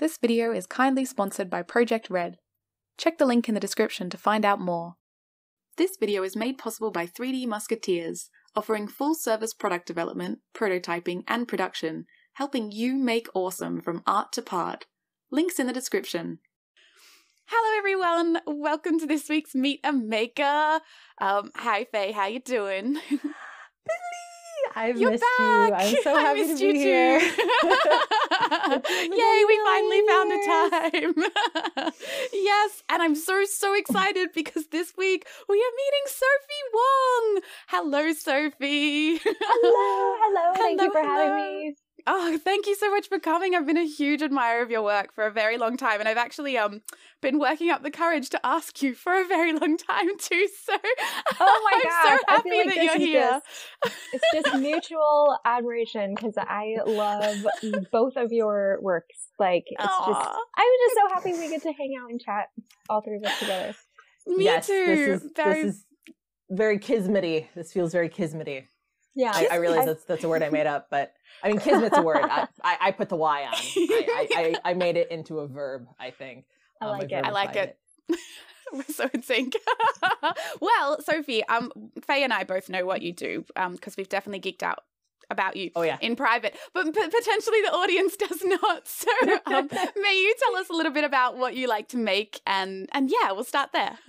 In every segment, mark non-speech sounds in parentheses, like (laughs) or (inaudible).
This video is kindly sponsored by Project Red. Check the link in the description to find out more. This video is made possible by 3D Musketeers, offering full service product development, prototyping, and production, helping you make awesome from art to part. Links in the description. Hello everyone, welcome to this week's Meet a Maker. Um, hi Faye, how you doing? (laughs) I've You're missed back. you. I'm so (laughs) I happy to be too. here. (laughs) (laughs) Yay, we finally found a time. yes, and I'm so, so excited because this week we are meeting Sophie Wong. Hello, Sophie. hello, hello. Thank you for Hello, having me. Oh, thank you so much for coming. I've been a huge admirer of your work for a very long time, and I've actually um been working up the courage to ask you for a very long time too. So, (laughs) Oh my I'm gosh, so I happy feel like that you're here. just- It's just mutual admiration because I love both of your works. Like, it's just, I'm just so happy we get to hang out and chat, all three of us together. Me yes, too. This is, very this is very kismety. This feels very kismety. Yeah, I, I realize I- that's that's a word I made up, but I mean (laughs) kismet's a word. I, I, I put the Y on. I, I, (laughs) made it into a verb. I think. I Um, like it. I like verbified it. We're (laughs) so in sync. well, Sophie, um, Faye and I both know what you do, um, because we've definitely geeked out about you Oh yeah. in private, but p- potentially the audience (laughs) does not. So, (laughs) um, may you tell us a little bit about what you like to make, and and yeah, we'll start there. (laughs)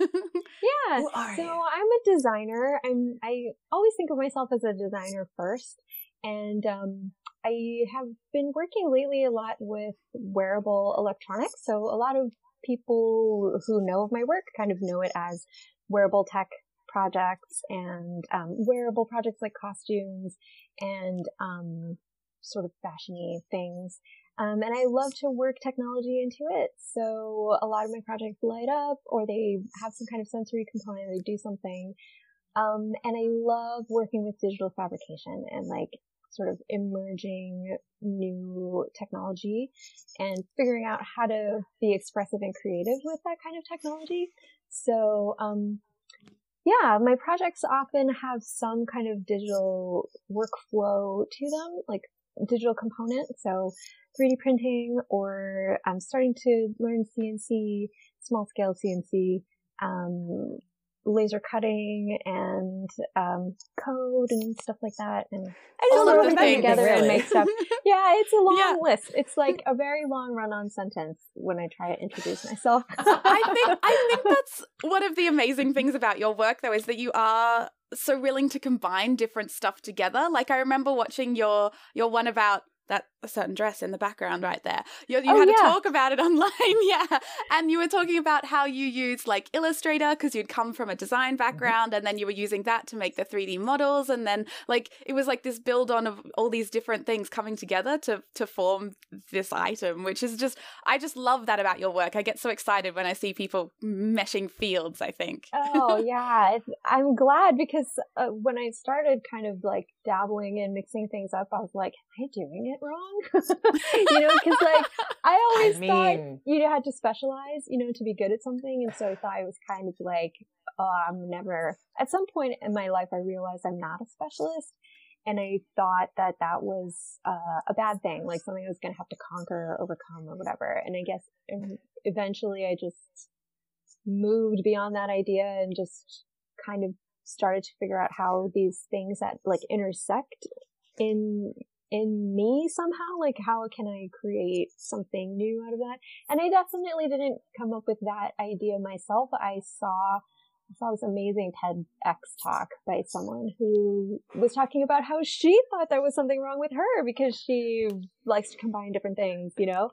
Yeah. So you? I'm a designer. I'm I always think of myself as a designer first. And um I have been working lately a lot with wearable electronics. So a lot of people who know of my work kind of know it as wearable tech projects and um, wearable projects like costumes and um, sort of fashiony things. Um, and I love to work technology into it. So a lot of my projects light up or they have some kind of sensory component. They do something. Um, and I love working with digital fabrication and like sort of emerging new technology and figuring out how to be expressive and creative with that kind of technology. So, um, yeah, my projects often have some kind of digital workflow to them, like digital component. So 3D printing or I'm starting to learn CNC, small scale CNC, um, laser cutting and, um, code and stuff like that. And I just All of the everything things, together and make stuff. Yeah, it's a long Yeah. list. It's like a very long run on sentence when I try to introduce myself. (laughs) I think I think that's one of the amazing things about your work though is that you are so willing to combine different stuff together. Like I remember watching your your one about that a certain dress in the background right there. You, you Oh, had yeah. to talk about it (laughs) online, yeah. And you were talking about how you use like Illustrator because you'd come from a design background and then you were using that to make the 3D models and then like it was like this build on of all these different things coming together to to form this item, which is just I just love that about your work. I get so excited when I see people meshing fields, I think. Oh yeah, it's, I'm glad because uh, when I started kind of like dabbling and mixing things up, I was like, "Am I doing it wrong?" (laughs) (laughs) you know, because like I always I thought you had to specialize, you know, to be good at something, and so I thought I was kind of like, "Oh, I'm never." At some point in my life, I realized I'm not a specialist. And I thought that that was uh, a bad thing, like something I was going to have to conquer or overcome or whatever. And I guess eventually I just moved beyond that idea and just kind of started to figure out how these things that like intersect in in me somehow like how can i create something new out of that and i definitely didn't come up with that idea myself i saw I saw this amazing TEDx talk by someone who was talking about how she thought there was something wrong with her because she likes to combine different things, you know?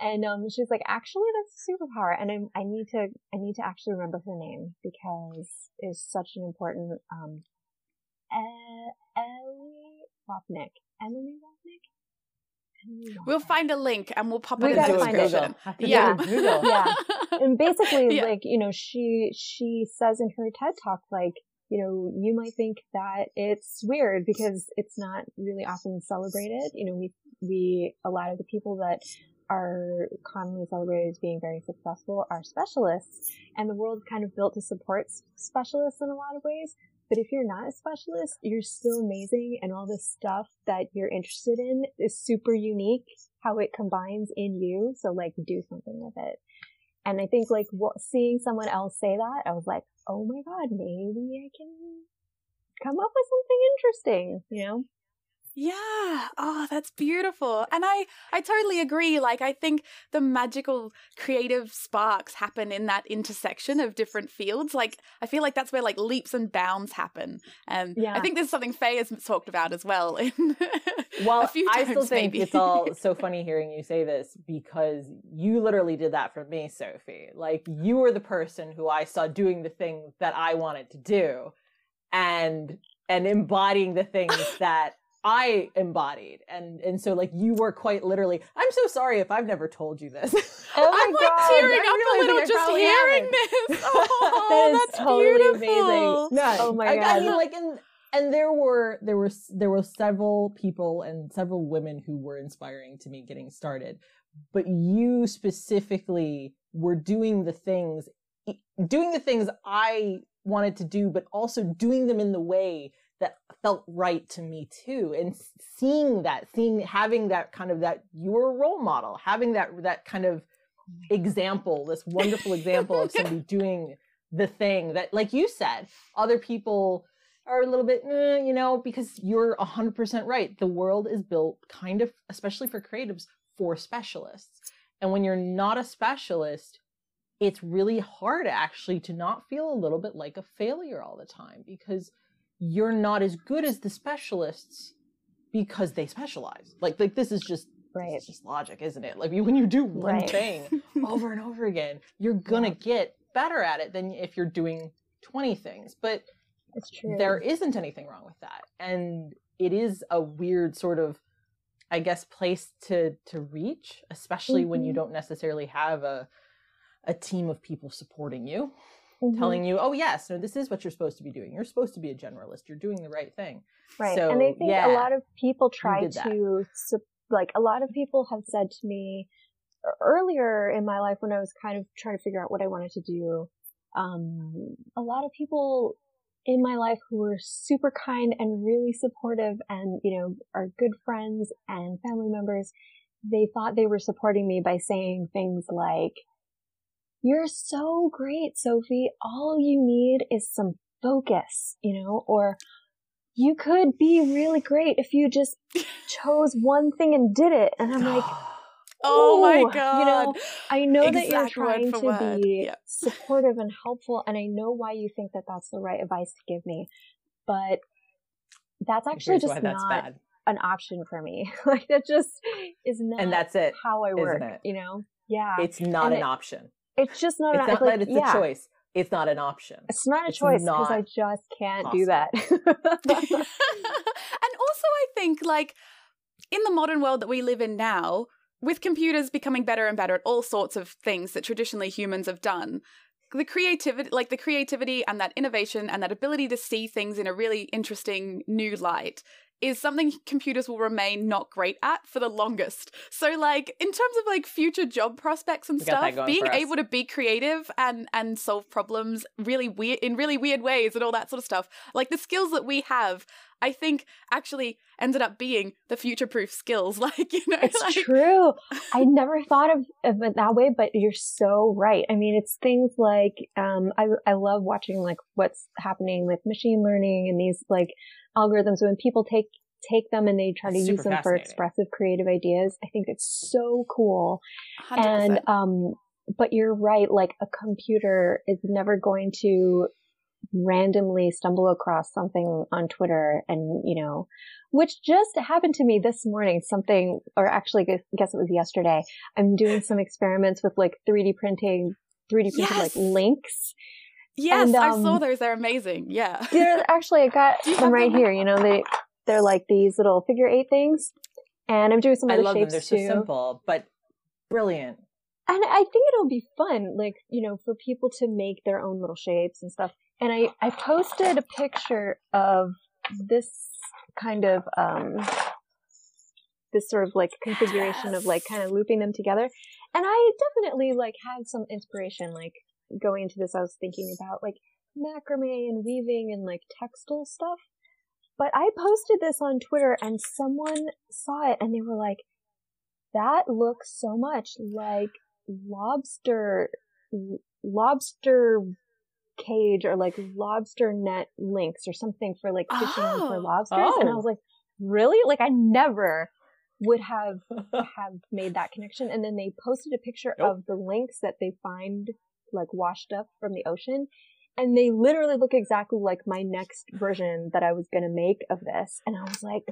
And um, she's like, actually, that's a superpower, and I, I need to, I need to actually remember her name because it's such an important. Um, E- Ellie Wapnick, Emilie Wapnick. We'll find a link and we'll pop We it in the gotta find it. description. Have Yeah. Google. (laughs) Yeah. and basically, (laughs) Yeah. like you know, she she says in her TED talk, like you know, you might think that it's weird because it's not really often celebrated. You know, we we a lot of the people that are commonly celebrated as being very successful are specialists, and the world's kind of built to support specialists in a lot of ways. But if you're not a specialist, you're still amazing, and all the stuff that you're interested in is super unique. how it combines in you. So like do something with it. And I think like what, seeing someone else say that, I was like, oh my God, maybe I can come up with something interesting, you know? Yeah. Oh, that's beautiful. And I I totally agree. Like I think the magical creative sparks happen in that intersection of different fields. Like I feel like that's where like leaps and bounds happen. And yeah. I think there's something Faye has talked about as well in (laughs) Well, a few I still think maybe. it's all so (laughs) funny hearing you say this because you literally did that for me, Sophie. Like you were the person who I saw doing the thing that I wanted to do and and embodying the things (laughs) that I embodied. And and so like you were quite literally I'm so sorry if I've never told you this. (laughs) Oh (laughs) I'm like God, tearing up a little just hearing haven't. this. (laughs) Oh, that is that's totally beautiful. amazing. Yeah. Oh my I, God. I mean like and and there were there were there were several people and several women who were inspiring to me getting started. But you specifically were doing the things doing the things I wanted to do, but also doing them in the way that felt right to me too and seeing that seeing having that kind of that your role model having that that kind of example this wonderful example of somebody (laughs) doing the thing that like you said other people are a little bit eh, you know because you're 100% right. The world is built kind of especially for creatives for specialists. And when you're not a specialist it's really hard actually to not feel a little bit like a failure all the time because you're not as good as the specialists because they specialize. Like like this is just right. Is just logic, isn't it? Like when you do one right. thing (laughs) over and over again, you're gonna yeah. get better at it than if you're doing 20 things. But it's true. There isn't anything wrong with that. And it is a weird sort of I guess place to to reach, especially mm-hmm. when you mm-hmm. don't necessarily have a a team of people supporting you mm-hmm. telling you, oh, yes, no, this is what you're supposed to be doing. You're supposed to be a generalist. You're doing the right thing. Right. So, and I think yeah, a lot of people try to, like, a lot of people have said to me earlier in my life when I was kind of trying to figure out what I wanted to do. Um, a lot of people in my life who were super kind and really supportive and, you know, are good friends and family members, they thought they were supporting me by saying things like, you're so great, Sophie. All you need is some focus, you know, or you could be really great if you just (laughs) chose one thing and did it. And I'm like, (gasps) oh my god. You know, I know exact that you're trying to word. be yep. supportive and helpful and I know why you think that that's the right advice to give me. But that's actually Here's just that's not bad. an option for me. (laughs) like that just is not And that's it. how I work, it? you know? Yeah. It's not And an it- option. It's just not It's an not like, that it's yeah. a choice. It's not an option. It's not a It's choice because I just can't do that. (laughs) and also, I think, like, in the modern world that we live in now, with computers becoming better and better at all sorts of things that traditionally humans have done, the creativity, like the creativity and that innovation and that ability to see things in a really interesting new light is something computers will remain not great at for the longest. So like in terms of like future job prospects and We stuff, being able to be creative and and solve problems really weird in really weird ways and all that sort of stuff. Like the skills that we have, I think actually ended up being the future proof skills. (laughs) Like, you know, It's like, true. I (laughs) never thought of, of it that way, but you're so right. I mean, it's things like, um, I, I love watching like what's happening with machine learning and these like algorithms when people take, take them and they try to use them for expressive creative ideas. I think it's so cool. 100%. And, um, but you're right. Like a computer is never going to randomly stumble across something on Twitter and, you know, which just happened to me this morning, something, or actually, I guess it was yesterday. I'm doing some experiments with like 3D printing, 3D printing Yes. like links. yes, and, I um, saw those. They're amazing. Yeah. (laughs) They're actually, I got Do them right them? here. You know, they, they're like these little figure eight things. And I'm doing some I other love them. shapes They're so too. simple, but brilliant. And I think it'll be fun, like, you know, for people to make their own little shapes and stuff. And I, I posted a picture of this kind of, um, this sort of like configuration of like kind of looping them together. And I definitely like had some inspiration, like going into this, I was thinking about like macrame and weaving and like textile stuff. But I posted this on Twitter and someone saw it and they were like, that looks so much like lobster, lobster cage or like lobster net links or something for like fishing oh. for lobsters. Oh. And I oh. was like, really? Like I never would have have made that connection. And then they posted a picture nope. of the links that they find like washed up from the ocean. And they literally look exactly like my next version that I was going to make of this. And I was like,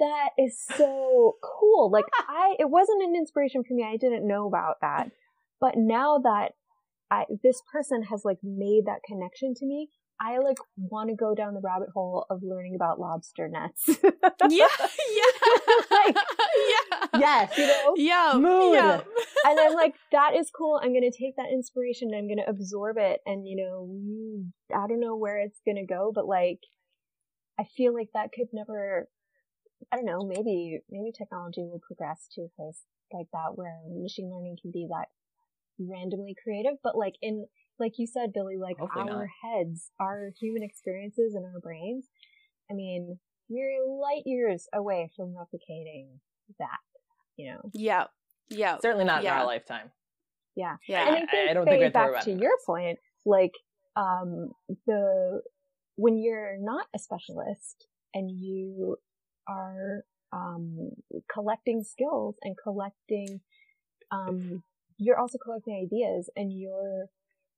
that is so cool. Like (laughs) I, it wasn't an inspiration for me. I didn't know about that. But now that I, this person has like made that connection to me, I like want to go down the rabbit hole of learning about lobster nets. (laughs) yeah, yeah, (laughs) like, yeah, yes, you know, yeah, mood. Yeah. and I'm like, that is cool. I'm gonna take that inspiration. I'm gonna absorb it, and you know, mm, I don't know where it's gonna go, but like, I feel like that could never. I don't know. Maybe maybe technology will progress to a place like that where machine learning can be that randomly creative, but like in like you said, Billy, like Hopefully our not. heads, our human experiences and our brains. I mean, we're light years away from replicating that, you know? Yeah. Yeah. Certainly not yeah. in our lifetime. Yeah. Yeah. And I, think I don't think back to your point, like, um, the, when you're not a specialist and you are, um, collecting skills and collecting, um, you're also collecting ideas and you're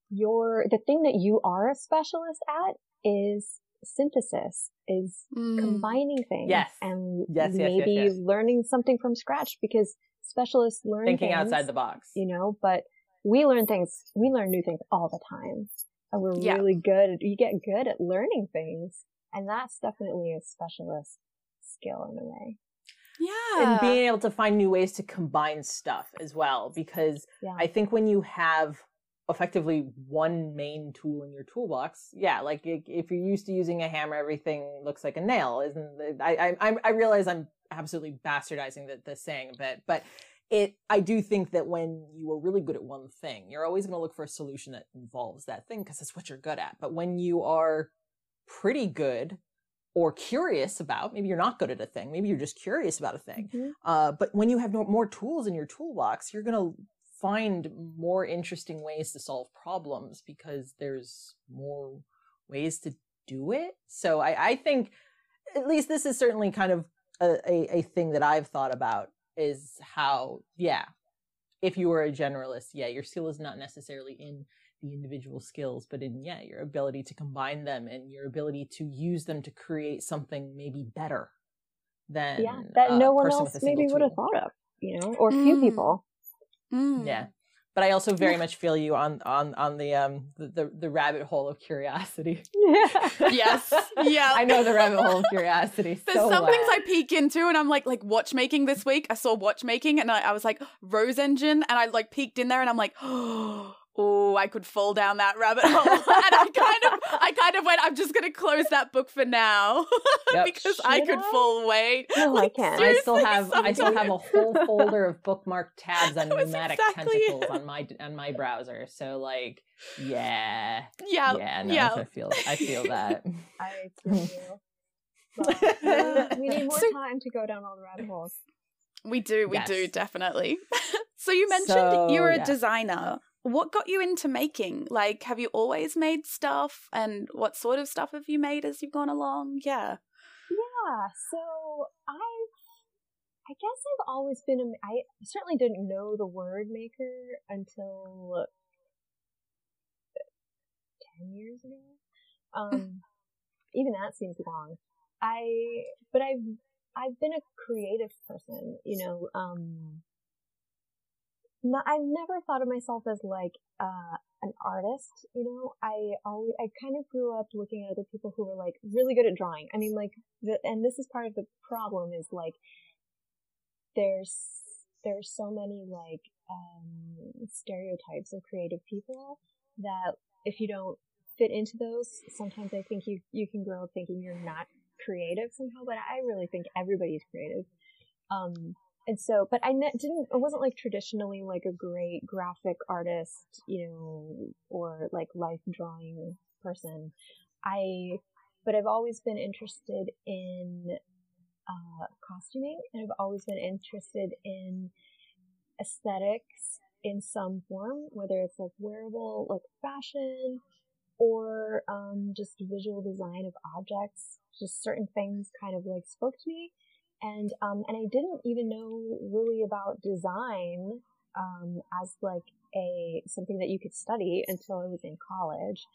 your the thing that you are a specialist at is synthesis is mm. combining things yes. and yes, yes, maybe yes, learning something from scratch because specialists learn thinking things, outside the box you know but we learn things we learn new things all the time and we're yeah. really good at, you get good at learning things and that's definitely a specialist skill in a way yeah and being able to find new ways to combine stuff as well because yeah. i think when you have effectively one main tool in your toolbox. Yeah, like if you're used to using a hammer, everything looks like a nail, isn't? I I I realize I'm absolutely bastardizing the, the saying a bit, but it I do think that when you are really good at one thing, you're always going to look for a solution that involves that thing because that's what you're good at. But when you are pretty good or curious about maybe you're not good at a thing maybe you're just curious about a thing mm-hmm. uh, but when you have no, more tools in your toolbox you're going to find more interesting ways to solve problems because there's more ways to do it. So I, I think at least this is certainly kind of a, a, a thing that I've thought about is how, yeah, if you were a generalist, yeah, your skill is not necessarily in the individual skills, but in, yeah, your ability to combine them and your ability to use them to create something maybe better than yeah, that no one else maybe would have thought of, you know, or few mm. people. Mm. Yeah. But I also very much feel you on on on the um the the, the rabbit hole of curiosity. Yeah. (laughs) yes. Yeah. I know the rabbit hole of curiosity. (laughs) There's so some well. things I peek into and I'm like like watchmaking this week. I saw watchmaking and I, I was like Rose Engine and I like peeked in there and I'm like, (gasps) oh oh, I could fall down that rabbit hole. (laughs) and I kind of, I kind of went, I'm just going to close that book for now (laughs) yep. because Should I could I? fall way. No, like, I can't. I still have, I still have a whole folder of bookmark tabs on (laughs) pneumatic exactly tentacles it. on my on my browser. So like, yeah, yeah, yeah. No, yeah. I feel, I feel that. I feel Well, we need more so, time to go down all the rabbit holes. We do, we yes. do, definitely. so you mentioned so, you're a yeah. designer what got you into making? Like, have you always made stuff? And what sort of stuff have you made as you've gone along? Yeah. Yeah. So I've, I guess I've always been, a, I certainly didn't know the word maker until 10 years ago. Um, (laughs) even that seems long. I, but I've, I've been a creative person, you know, um, not, I've never thought of myself as like uh, an artist. You know, I always I kind of grew up looking at other people who were like really good at drawing. I mean, like the and this is part of the problem is like there's there's so many like um, stereotypes of creative people that if you don't fit into those, sometimes I think you you can grow up thinking you're not creative somehow. But I really think everybody's creative. Um, and so, but I didn't, I wasn't like traditionally like a great graphic artist, you know, or like life drawing person. I, but I've always been interested in uh, costuming, and I've always been interested in aesthetics in some form, whether it's like wearable, like fashion, or um, just visual design of objects. Just certain things kind of like spoke to me, and um, and I didn't even know really about design um, as like a something that you could study until I was in college.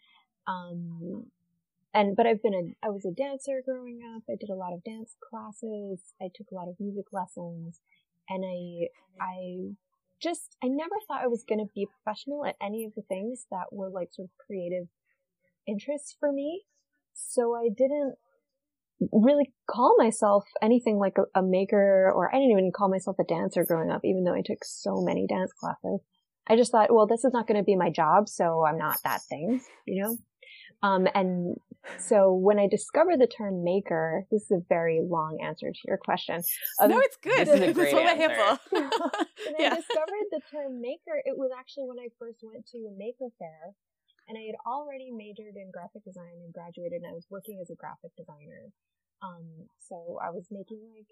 Um, and but I've been a I was a dancer growing up. I did a lot of dance classes. I took a lot of music lessons, and I I just I never thought I was going to be professional at any of the things that were like sort of creative interests for me. So I didn't really call myself anything like a, a, maker or I didn't even call myself a dancer growing up, even though I took so many dance classes. I just thought, well, this is not going to be my job, so I'm not that thing, you know? Um, and so when I discovered the term maker, this is a very long answer to your question. Um, no, it's good. This is a (laughs) great That's answer. (laughs) when (laughs) yeah. I discovered the term maker, it was actually when I first went to a Maker Faire and I had already majored in graphic design and graduated and I was working as a graphic designer. Um, so I was making like,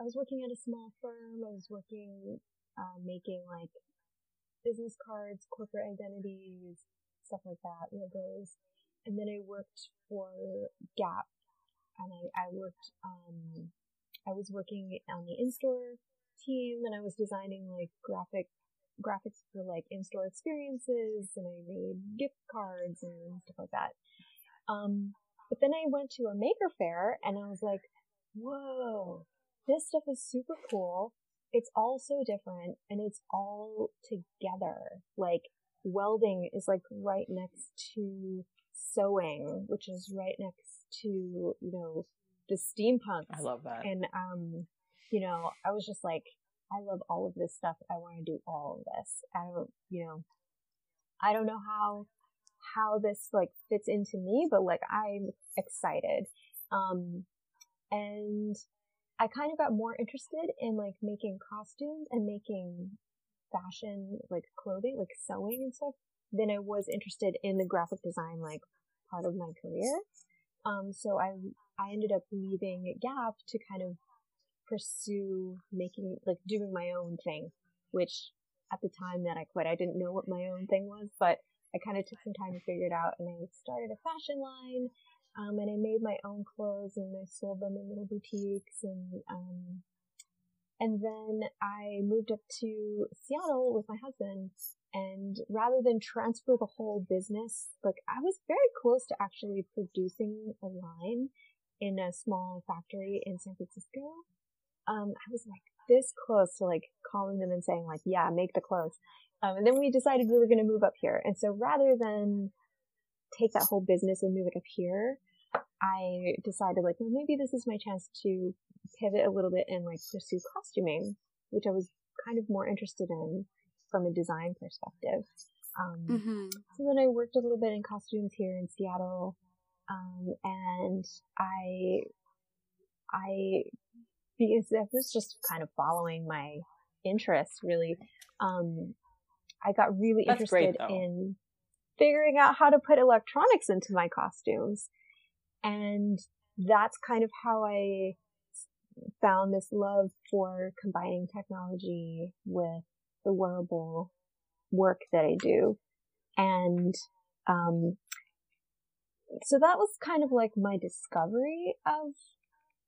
I was working at a small firm. I was working, uh, making like business cards, corporate identities, stuff like that, logos and then I worked for Gap, and I, I worked, um, I was working on the in-store team, and I was designing like graphic graphics for like in-store experiences, and I made gift cards and stuff like that. Um, but then I went to a Maker Faire, and I was like, whoa, this stuff is super cool. It's all so different, and it's all together. Like welding is like right next to sewing, which is right next to, you know, the steampunk. I love that. And, um, you know, I was just like, I love all of this stuff. I want to do all of this. I don't, you know, I don't know how, how this like fits into me, but like I'm excited. Um, and I kind of got more interested in like making costumes and making fashion, like clothing, like sewing and stuff than I was interested in the graphic design, like part of my career. Um, so I, I ended up leaving Gap to kind of pursue making, like doing my own thing, which at the time that I quit, I didn't know what my own thing was, but I kind of took some time to figure it out and I started a fashion line. Um, and I made my own clothes and I sold them in little boutiques and, um, and then I moved up to Seattle with my husband and rather than transfer the whole business, like I was very close to actually producing a line in a small factory in San Francisco. Um, I was like this close to like calling them and saying like, yeah, make the clothes. Um, and then we decided we were going to move up here. And so rather than take that whole business and move it up here, I decided like, well, maybe this is my chance to pivot a little bit and like pursue costuming, which I was kind of more interested in from a design perspective. Um, mm-hmm. So then I worked a little bit in costumes here in Seattle, um, and I, I, because I was just kind of following my interests really. Um, I got really That's interested great, in figuring out how to put electronics into my costumes, and that's kind of how I found this love for combining technology with the wearable work that I do. And, um, so that was kind of like my discovery of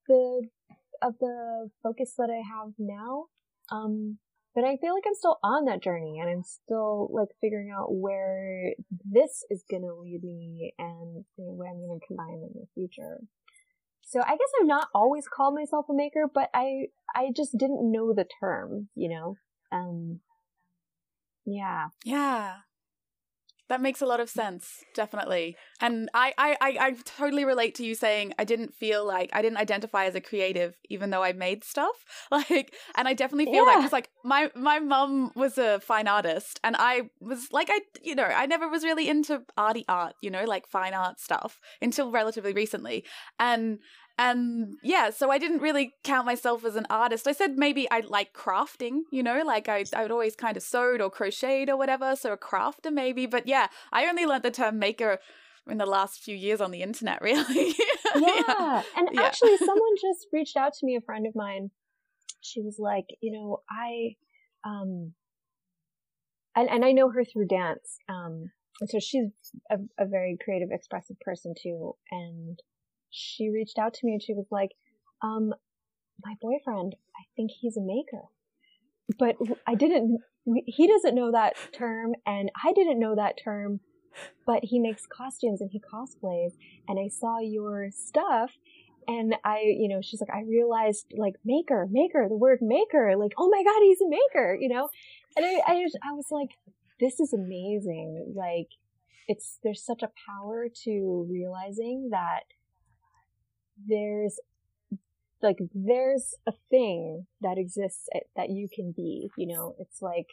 the, of the focus that I have now. Um, but I feel like I'm still on that journey and I'm still like figuring out where this is going to lead me and you know, where I'm going to combine in the future. So I guess I've not always called myself a maker, but I, I just didn't know the term, you know? Um, yeah. Yeah. That makes a lot of sense, definitely. And I, I, I, I, totally relate to you saying I didn't feel like I didn't identify as a creative, even though I made stuff. (laughs) Like, and I definitely feel yeah. that because like my my mum was a fine artist, and I was like I, you know, I never was really into arty art, you know, like fine art stuff until relatively recently, and and yeah, so I didn't really count myself as an artist. I said maybe I like crafting, you know, like I, I would always kind of sewed or crocheted or whatever. So a crafter maybe. But yeah, I only learned the term maker in the last few years on the internet, (laughs) really. yeah. yeah. And yeah. actually, (laughs) someone just reached out to me, a friend of mine. She was like, you know, I, um, and, and I know her through dance. Um, and so she's a, a very creative, expressive person too. And she reached out to me and she was like, um, my boyfriend, I think he's a maker. But I didn't, he doesn't know that term and I didn't know that term, but he makes costumes and he cosplays and I saw your stuff and I, you know, she's like, I realized like maker, maker, the word maker, like, oh my God, he's a maker, you know? And I, I, just, I was like, this is amazing. Like, it's, there's such a power to realizing that there's like there's a thing that exists that you can be you know? It's like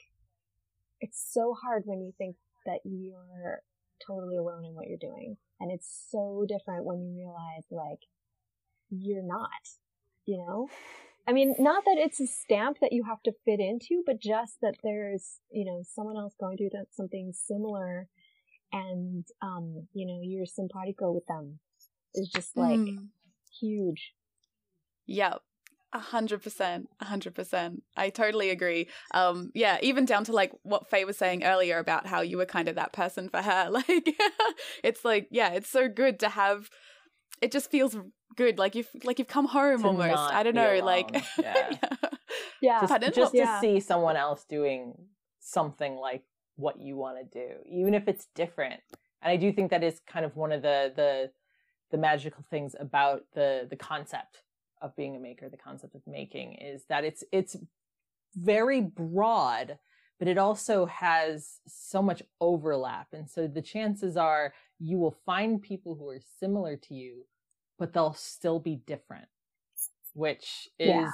it's so hard when you think that you're totally alone in what you're doing. And it's so different when you realize like you're not you know? I mean not that it's a stamp that you have to fit into but just that there's you know someone else going through something similar and um you know you're simpatico with them is just like mm. Huge Yep. A hundred percent, a hundred percent. I totally agree. Um, yeah, even down to like what Faye was saying earlier about how you were kind of that person for her. (laughs) Like, it's like, yeah, it's so good to have. It just feels good, like you've like you've come home to almost. I don't know, alone. like, (laughs) yeah, yeah. yeah. Just, just to see someone else doing something like what you want to do, even if it's different. And I do think that is kind of one of the the the magical things about the the concept of being a maker, the concept of making is that it's it's very broad, but it also has so much overlap. And so the chances are you will find people who are similar to you, but they'll still be different, which is yeah.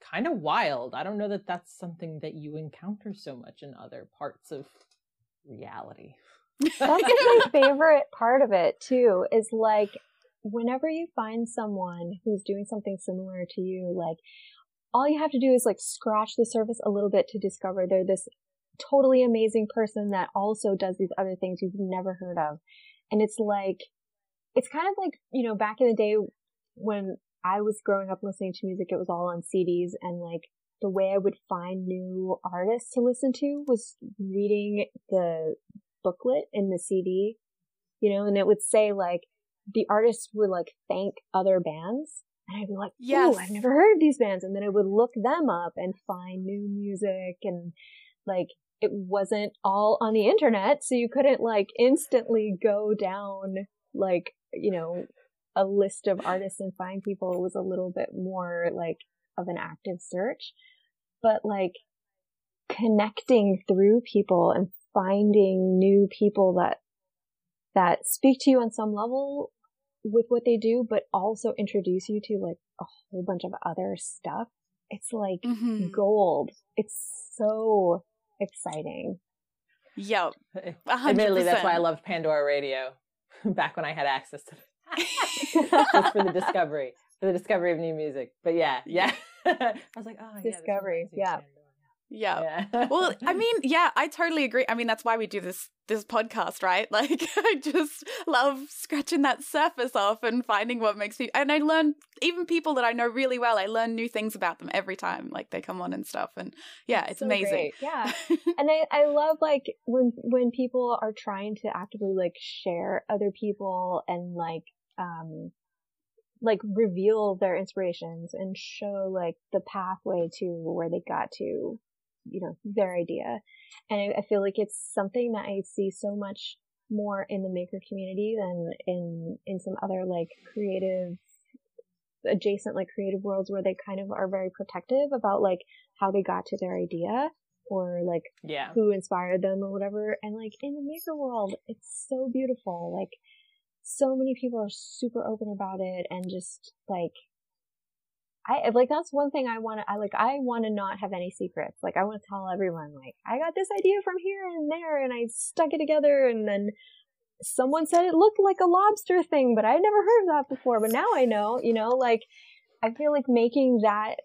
kind of wild. I don't know that that's something that you encounter so much in other parts of reality. That's my (laughs) favorite part of it too, is like whenever you find someone who's doing something similar to you, like all you have to do is like scratch the surface a little bit to discover they're this totally amazing person that also does these other things you've never heard of. And it's like, it's kind of like, you know, back in the day when I was growing up listening to music, it was all on CDs and like the way I would find new artists to listen to was reading the booklet in the CD, you know, and it would say like, the artists would like thank other bands. And I'd be like, yes. I've never heard of these bands. And then I would look them up and find new music and like it wasn't all on the internet. So you couldn't like instantly go down like, you know, a list of artists and find people. It was a little bit more like of an active search, but like connecting through people and finding new people that that speak to you on some level with what they do, but also introduce you to like a whole bunch of other stuff. It's like mm-hmm. gold. It's so exciting. Yep. 100%. (laughs) Admittedly, that's why I loved Pandora Radio (laughs) back when I had access to it. (laughs) Just for the discovery, for the discovery of new music. But yeah, yeah. I was like, oh, discovery. Yeah. Yeah. yeah. well, I mean, (laughs) yeah, I totally agree. I mean, that's why we do this this podcast, right? (laughs) Like I just love scratching that surface off and finding what makes me and I learn even people that I know really well, I learn new things about them every time like they come on and stuff and yeah, it's so amazing. Great. Yeah. (laughs) and I I love like when when people are trying to actively like share other people and like um like reveal their inspirations and show like the pathway to where they got to you know, their idea. And I, I feel like it's something that I see so much more in the maker community than in, in some other like creative adjacent like creative worlds where they kind of are very protective about like how they got to their idea or like yeah. who inspired them or whatever. And like in the maker world, it's so beautiful. Like so many people are super open about it and just like I like that's one thing I want to I like I want to not have any secrets. Like I want to tell everyone like I got this idea from here and there and I stuck it together and then someone said it looked like a lobster thing, but I'd never heard of that before, but now I know, you know, like I feel like making that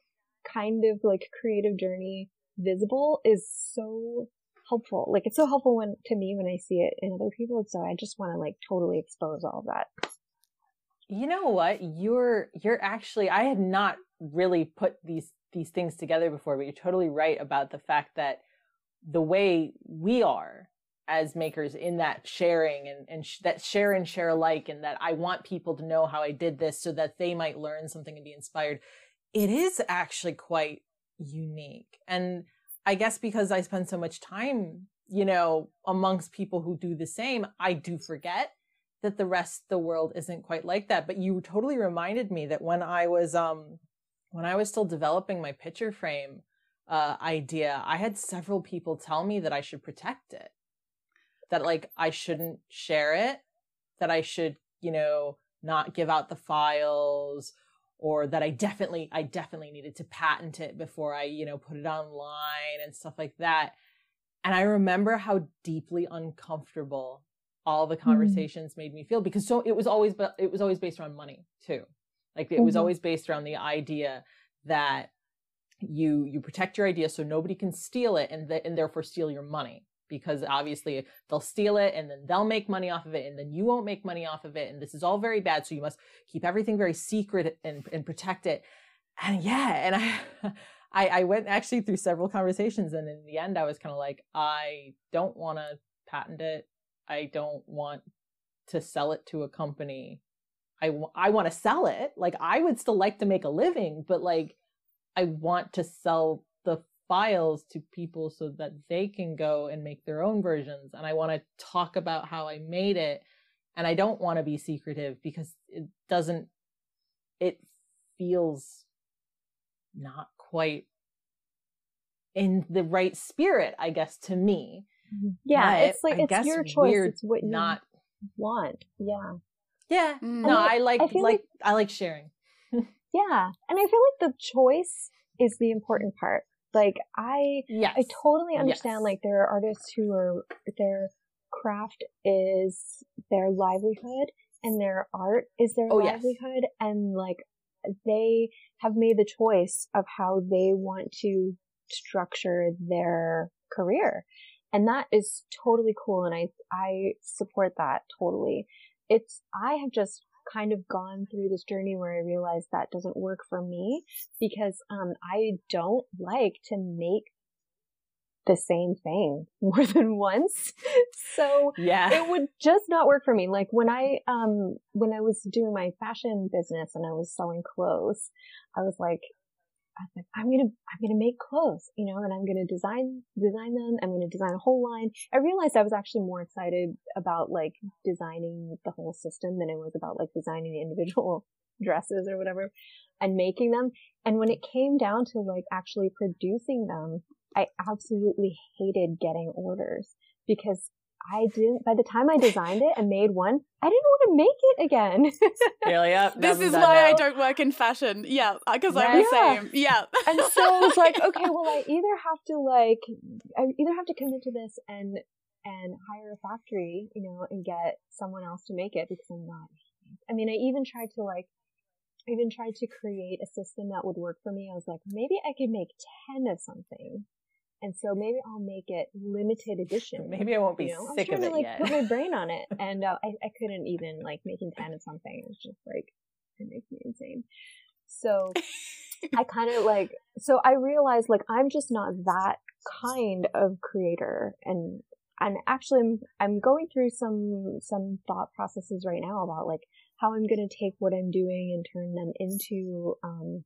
kind of like creative journey visible is so helpful. Like it's so helpful when to me when I see it in other people. So I just want to like totally expose all that. You know what? You're you're actually I had not really put these these things together before, but you're totally right about the fact that the way we are as makers in that sharing and, and sh- that share and share alike and that I want people to know how I did this so that they might learn something and be inspired. It is actually quite unique. And I guess because I spend so much time, you know, amongst people who do the same, I do forget that the rest of the world isn't quite like that. But you totally reminded me that when I was, um, when I was still developing my picture frame, uh, idea, I had several people tell me that I should protect it that like I shouldn't share it, that I should, you know, not give out the files or that I definitely I definitely needed to patent it before I, you know, put it online and stuff like that. And I remember how deeply uncomfortable all the mm-hmm. conversations mm-hmm. made me feel because so it was always but it was always based around money too. Like it mm-hmm. was always based around the idea that you you protect your idea so nobody can steal it and th- and therefore steal your money because obviously they'll steal it and then they'll make money off of it and then you won't make money off of it and this is all very bad so you must keep everything very secret and, and protect it and yeah and I, (laughs) I i went actually through several conversations and in the end i was kind of like i don't want to patent it i don't want to sell it to a company i, I want to sell it like i would still like to make a living but like i want to sell the files to people so that they can go and make their own versions. And I want to talk about how I made it. And I don't want to be secretive because it doesn't, it feels not quite in the right spirit, I guess, to me. Yeah, but it's like I it's your choice. It's what you not want. Yeah. Yeah. No, I, I like I like, like I like sharing. (laughs) yeah. And I feel like the choice is the important part. Like I, yes. I totally understand. Yes. Like there are artists who are their craft is their livelihood and their art is their oh, livelihood, yes. and like they have made the choice of how they want to structure their career. And that is totally cool. And I, I support that totally. It's, I have just kind of gone through this journey where I realized that doesn't work for me because um, I don't like to make the same thing (laughs) more than once. so yeah, it would just not work for me. Like when I, um, when I was doing my fashion business and I was selling clothes, I was like, I was like, I'm gonna, I'm gonna make clothes, you know, and I'm gonna design, design them. I'm gonna design a whole line. I realized I was actually more excited about like designing the whole system than it was about like designing individual (laughs) dresses or whatever and making them. And when it came down to like actually producing them, I absolutely hated getting orders because I didn't, by the time I designed it and made one, I didn't want to make it again. (laughs) really? Yep. This is why now. I don't work in fashion. Yeah. Uh, because I'm the same. Yeah. (laughs) and so I was like, (laughs) okay, well, I either have to like, I either have to commit to this and, and hire a factory, you know, and get someone else to make it because I'm not. I mean, I even tried to like, I even tried to create a system that would work for me. I was like, maybe I could make 10 of something and so maybe I'll make it limited edition. (laughs) Maybe I won't be you know? sick I was trying of it to, like, yet. Put my (laughs) brain on it, and uh, I, I couldn't even like making ten of something. It was just like it makes me insane. So I (laughs) kind of like so I realized like I'm just not that kind of creator, and and actually I'm I'm going through some some thought processes right now about like how I'm going to take what I'm doing and turn them into um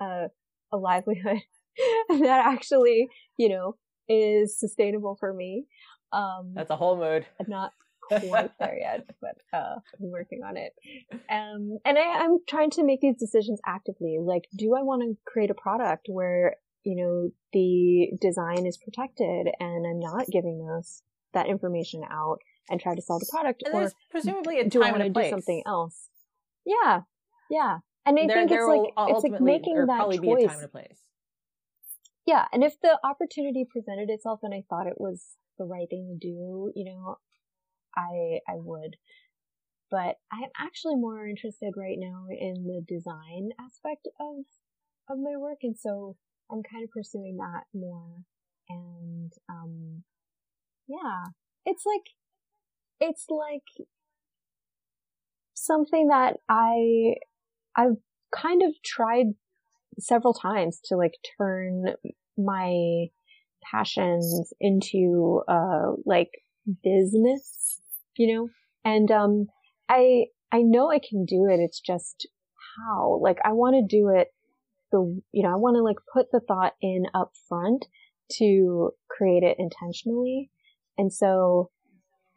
a a livelihood (laughs) that actually, you know, is sustainable for me. Um, That's a whole mood. I'm not (laughs) quite there yet, but uh, I'm working on it. Um, and I, I'm trying to make these decisions actively. Like, do I want to create a product where you know the design is protected and I'm not giving those that information out and try to sell the product, and or presumably a do I want to do something else? Yeah, yeah. And I there, think it's like it's like making that choice. Be a time and a place yeah, and if the opportunity presented itself and I thought it was the right thing to do, you know, I I would. But I'm actually more interested right now in the design aspect of of my work, and so I'm kind of pursuing that more. and um, yeah, it's like it's like something that I I've kind of tried several times to like turn my passions into uh like business, you know? And um I I know I can do it. It's just how. Like I want to do it the you know, I want to like put the thought in up front to create it intentionally. And so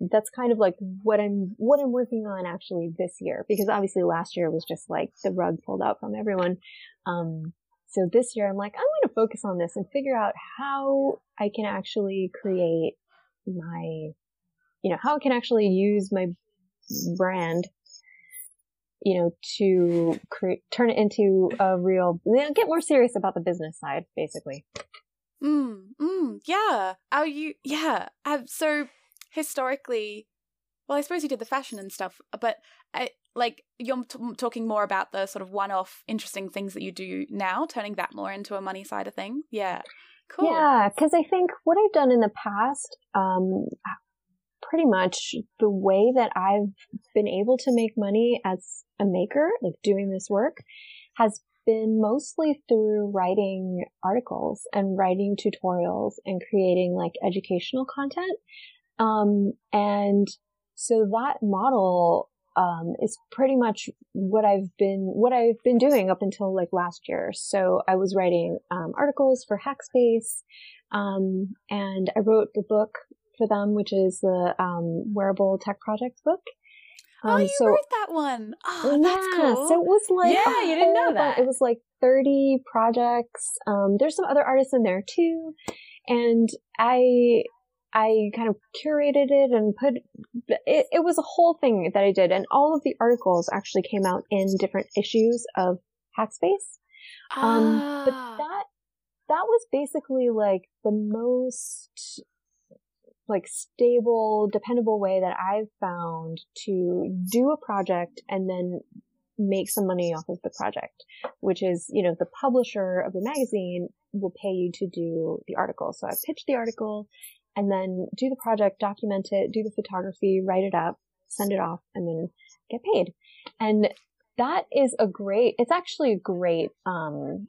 that's kind of like what I'm what I'm working on actually this year because obviously last year was just like the rug pulled out from everyone. Um, so this year I'm like I'm going to focus on this and figure out how I can actually create my you know how I can actually use my brand you know to create turn it into a real get more serious about the business side basically. Mm, mm, yeah. Are you? Yeah. Um, so historically, well, I suppose you did the fashion and stuff, but I, like you're t- talking more about the sort of one-off interesting things that you do now, turning that more into a money side of thing. Yeah, cool. Yeah, because I think what I've done in the past, um, pretty much the way that I've been able to make money as a maker, like doing this work, has been mostly through writing articles and writing tutorials and creating like educational content. Um, and so that model, um, is pretty much what I've been, what I've been doing up until like last year. So I was writing, um, articles for Hackspace. Um, and I wrote the book for them, which is the, um, wearable tech projects book. Um, oh, you so, wrote that one. Oh, yeah, that's cool. So it was like yeah, you didn't know that. It was like thirty projects. Um, there's some other artists in there too, and I I kind of curated it and put it, it was a whole thing that I did, and all of the articles actually came out in different issues of Hackspace. Um, ah. but that that was basically like the most like stable, dependable way that I've found to do a project and then make some money off of the project, which is, you know, the publisher of the magazine will pay you to do the article. So I pitched the article and then do the project, document it, do the photography, write it up, send it off, and then get paid. And that is a great, it's actually a great, um,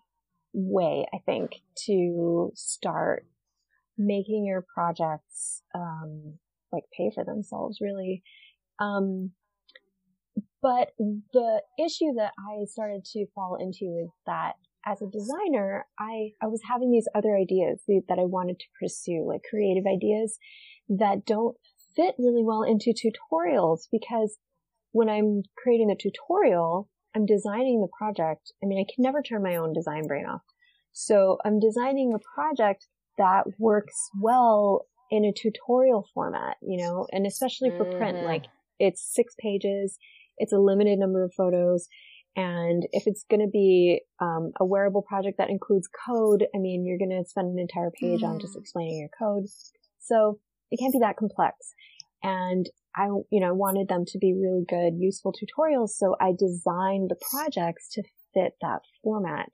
way, I think, to start making your projects, um, like pay for themselves really. Um, but the issue that I started to fall into is that as a designer, I, I was having these other ideas that I wanted to pursue, like creative ideas that don't fit really well into tutorials because when I'm creating a tutorial, I'm designing the project. I mean, I can never turn my own design brain off. So I'm designing a project that works well in a tutorial format, you know, and especially for mm-hmm. print, like it's six pages, it's a limited number of photos. And if it's going to be um, a wearable project that includes code, I mean, you're going to spend an entire page mm. on just mm. explaining your code. So it can't be that complex. And I, you know, wanted them to be really good, useful tutorials. So I designed the projects to fit that format.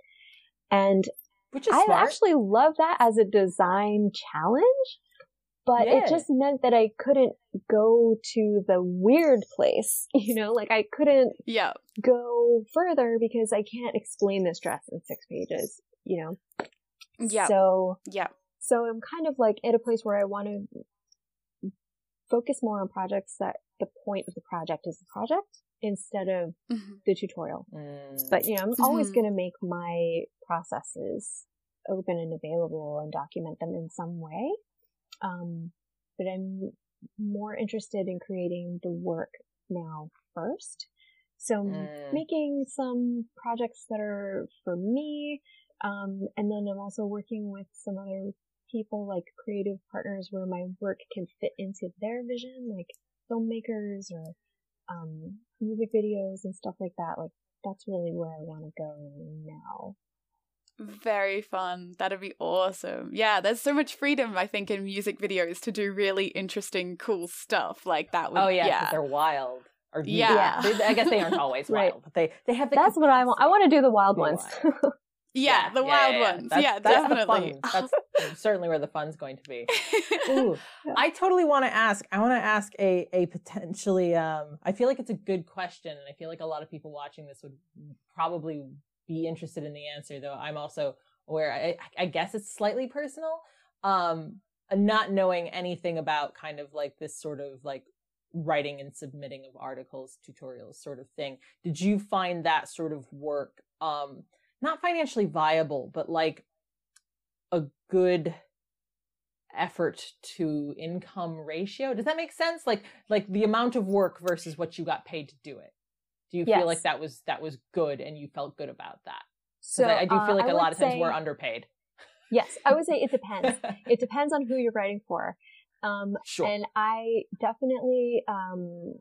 And which I smart. actually love that as a design challenge but yeah. it just meant that I couldn't go to the weird place, (laughs) you know, like I couldn't yeah. go further because I can't explain this dress in six pages, you know? Yeah. So, yeah. So I'm kind of like at a place where I want to focus more on projects that the point of the project is the project instead of mm-hmm. the tutorial. Mm. But, you know, I'm mm-hmm. always going to make my processes open and available and document them in some way. Um, but I'm more interested in creating the work now first. So mm. making some projects that are for me. Um, and then I'm also working with some other people like creative partners where my work can fit into their vision, like filmmakers or, um, music videos and stuff like that. Like that's really where I want to go now. Very fun. That'd be awesome. Yeah, there's so much freedom, I think, in music videos to do really interesting, cool stuff like that. Would, oh yeah, yeah. they're wild. Or yeah, yeah. They, I guess they aren't (laughs) always right. wild, but they they have. The That's what I want. I want to do the wild ones. (laughs) Yeah, the wild yeah. ones. That's, yeah, that's definitely. The fun. (laughs) That's certainly where the fun's going to be. Ooh, I totally want to ask. I want to ask a a potentially. Um, I feel like it's a good question, and I feel like a lot of people watching this would probably be interested in the answer. Though I'm also aware. I, I guess it's slightly personal. Um, not knowing anything about kind of like this sort of like writing and submitting of articles, tutorials, sort of thing. Did you find that sort of work? Um, not financially viable, but like a good effort to income ratio. Does that make sense? Like like the amount of work versus what you got paid to do it. Do you Yes. feel like that was that was good and you felt good about that? So I, I do feel uh, like I a lot of times say- we're underpaid. Yes, I would say it depends. (laughs) it depends on who you're writing for. Um, sure. And I definitely, um,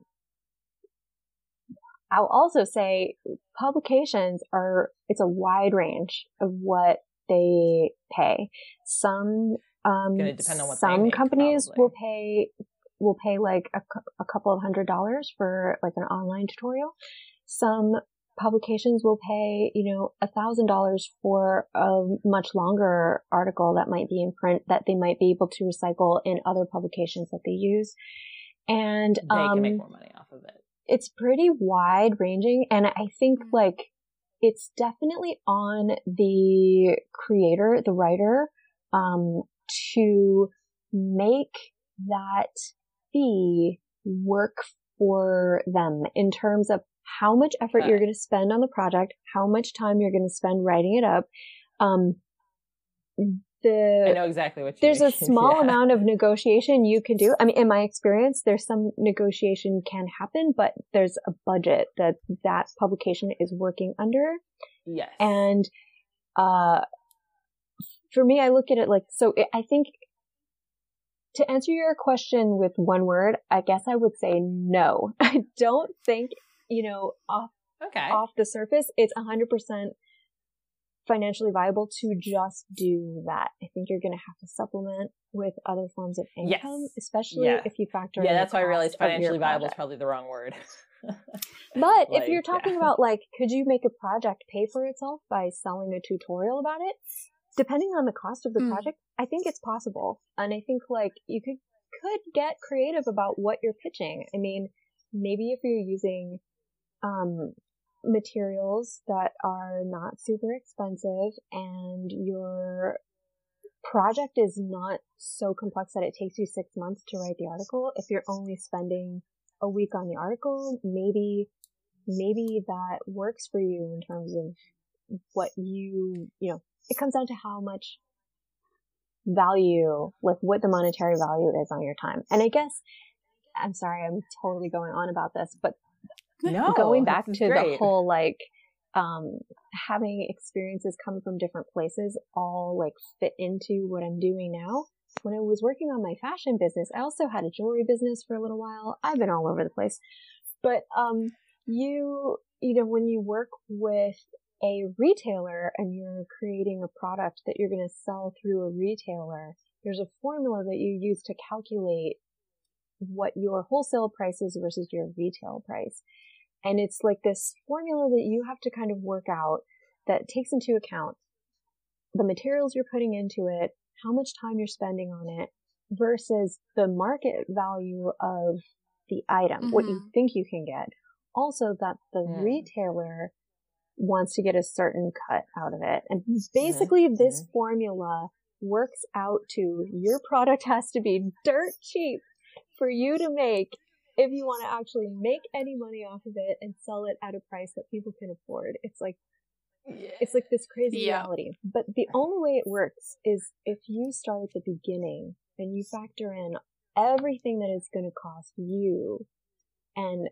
I'll also say publications are, it's a wide range of what they pay. Some, um, gonna depend on what they some companies probably. will pay, will pay like a, a couple of hundred dollars for like an online tutorial. Some publications will pay, you know, a thousand dollars for a much longer article that might be in print that they might be able to recycle in other publications that they use. And, they can make um, more money off of it. it's pretty wide ranging. And I think like it's definitely on the creator, the writer, um, to make that fee work for them in terms of how much effort Okay. you're going to spend on the project, how much time you're going to spend writing it up. Um, the I know exactly what you there's a (laughs) small Yeah. amount of negotiation you can do. I mean, in my experience, there's some negotiation can happen, but there's a budget that that publication is working under. Yes. And, uh, for me, I look at it like, so it, I think to answer your question with one word, I guess I would say no. (laughs) I don't think, you know, off okay. off the surface, it's 100% financially viable to just do that. I think you're going to have to supplement with other forms of Yes. income, especially Yeah. if you factor yeah, in the that's why I realized cost of your financially viable is probably the wrong word. (laughs) But if you're talking yeah. about like, could you make a project pay for itself by selling a tutorial about it? Depending on the cost of the Mm. project, I think it's possible. And I think like you could, could get creative about what you're pitching. I mean, maybe if you're using, um, materials that are not super expensive and your project is not so complex that it takes you six months to write the article. If you're only spending a week on the article, maybe, maybe that works for you in terms of what you, you know, it comes down to how much value, like what the monetary value is on your time. And I guess, I'm sorry, I'm totally going on about this, but no, going back this is to the whole like um having experiences come from different places all like fit into what I'm doing now. When I was working on my fashion business, I also had a jewelry business for a little while. I've been all over the place. But um you you know when you work with a retailer and you're creating a product that you're going to sell through a retailer, there's a formula that you use to calculate what your wholesale price is versus your retail price. And it's like this formula that you have to kind of work out that takes into account the materials you're putting into it, how much time you're spending on it versus the market value of the item, what you Mhm. think you can get. Also that the Mm. retailer wants to get a certain cut out of it. And basically this formula works out to your product has to be dirt cheap for you to make if you want to actually make any money off of it and sell it at a price that people can afford. It's like it's like this crazy Yeah. reality. But the only way it works is if you start at the beginning and you factor in everything that it's going to cost you. And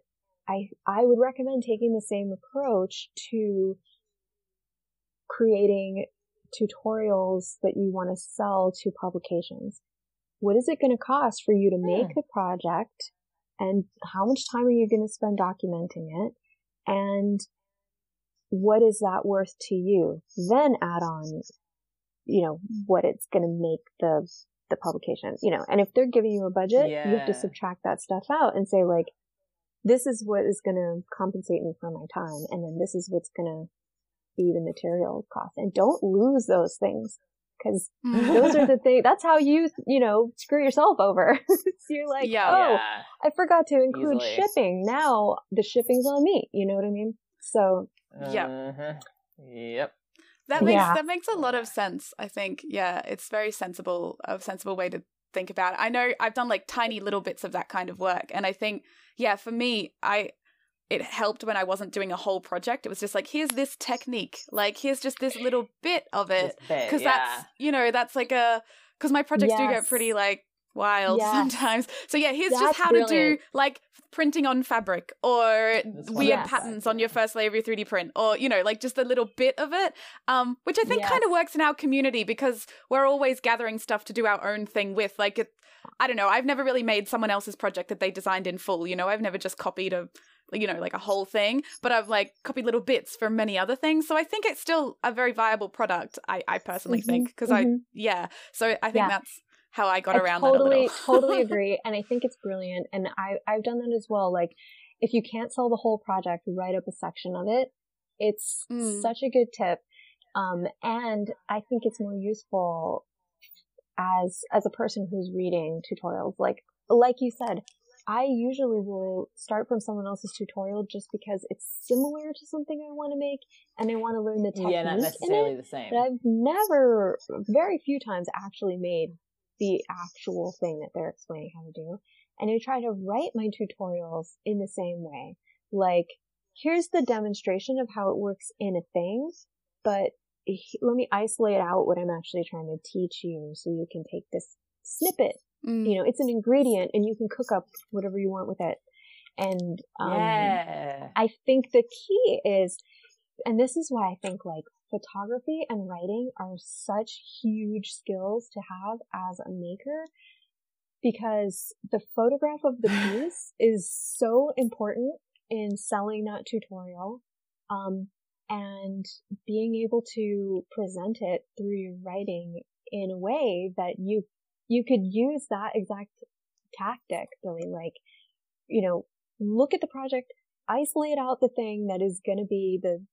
I, I would recommend taking the same approach to creating tutorials that you want to sell to publications. What is it going to cost for you to make Hmm. the project? And how much time are you going to spend documenting it? And what is that worth to you? Then add on, you know, what it's going to make the, the publication, you know, and if they're giving you a budget, you have to subtract that stuff out and say like, this is what is going to compensate me for my time. And then this is what's going to be the material cost. And don't lose those things because those are the (laughs) things, that's how you, you know, screw yourself over. (laughs) so you're like, Yeah. oh, Yeah. I forgot to include Easily. shipping. Now the shipping's on me. You know what I mean? So Yep. Uh-huh. Yep. That makes Yeah. that makes a lot of sense. I think, yeah, it's very sensible, a sensible way to think about it. I know I've done like tiny little bits of that kind of work, and I think, yeah, for me, I it helped when I wasn't doing a whole project. It was just like, here's this technique, like here's just this little bit of it, because yeah. that's you know that's like a because my projects do get pretty like wild Yes. sometimes. So yeah, here's That's just how to do like printing on fabric or That's weird Yes. patterns on your first layer of your 3D print or you know like just a little bit of it um which I think Yes. kind of works in our community because we're always gathering stuff to do our own thing with like it I don't know I've never really made someone else's project that they designed in full you know I've never just copied a you know like a whole thing but I've like copied little bits from many other things so I think it's still a very viable product I I personally Mhm, think because I mhm. yeah so I think Yeah. that's how I got I around totally, totally (laughs) agree. And I think it's brilliant. And I, I've done that as well. Like, if you can't sell the whole project, write up a section of it. It's Mm. such a good tip. Um, and I think it's more useful as, as a person who's reading tutorials. Like, like you said, I usually will start from someone else's tutorial just because it's similar to something I want to make and I want to learn the technique yeah, not in it. necessarily the same. But I've never, very few times actually made the actual thing that they're explaining how to do. And I try to write my tutorials in the same way. Like, here's the demonstration of how it works in a thing, but let me isolate out what I'm actually trying to teach you so you can take this snippet. Mm. You know, it's an ingredient and you can cook up whatever you want with it. And, um, yeah. I think the key is, and this is why I think like photography and writing are such huge skills to have as a maker because the photograph of the (sighs) piece is so important in selling that tutorial. Um, and being able to present it through your writing in a way that you, you could use that exact tactic really like, you know, look at the project, isolate out the thing that is going to be the,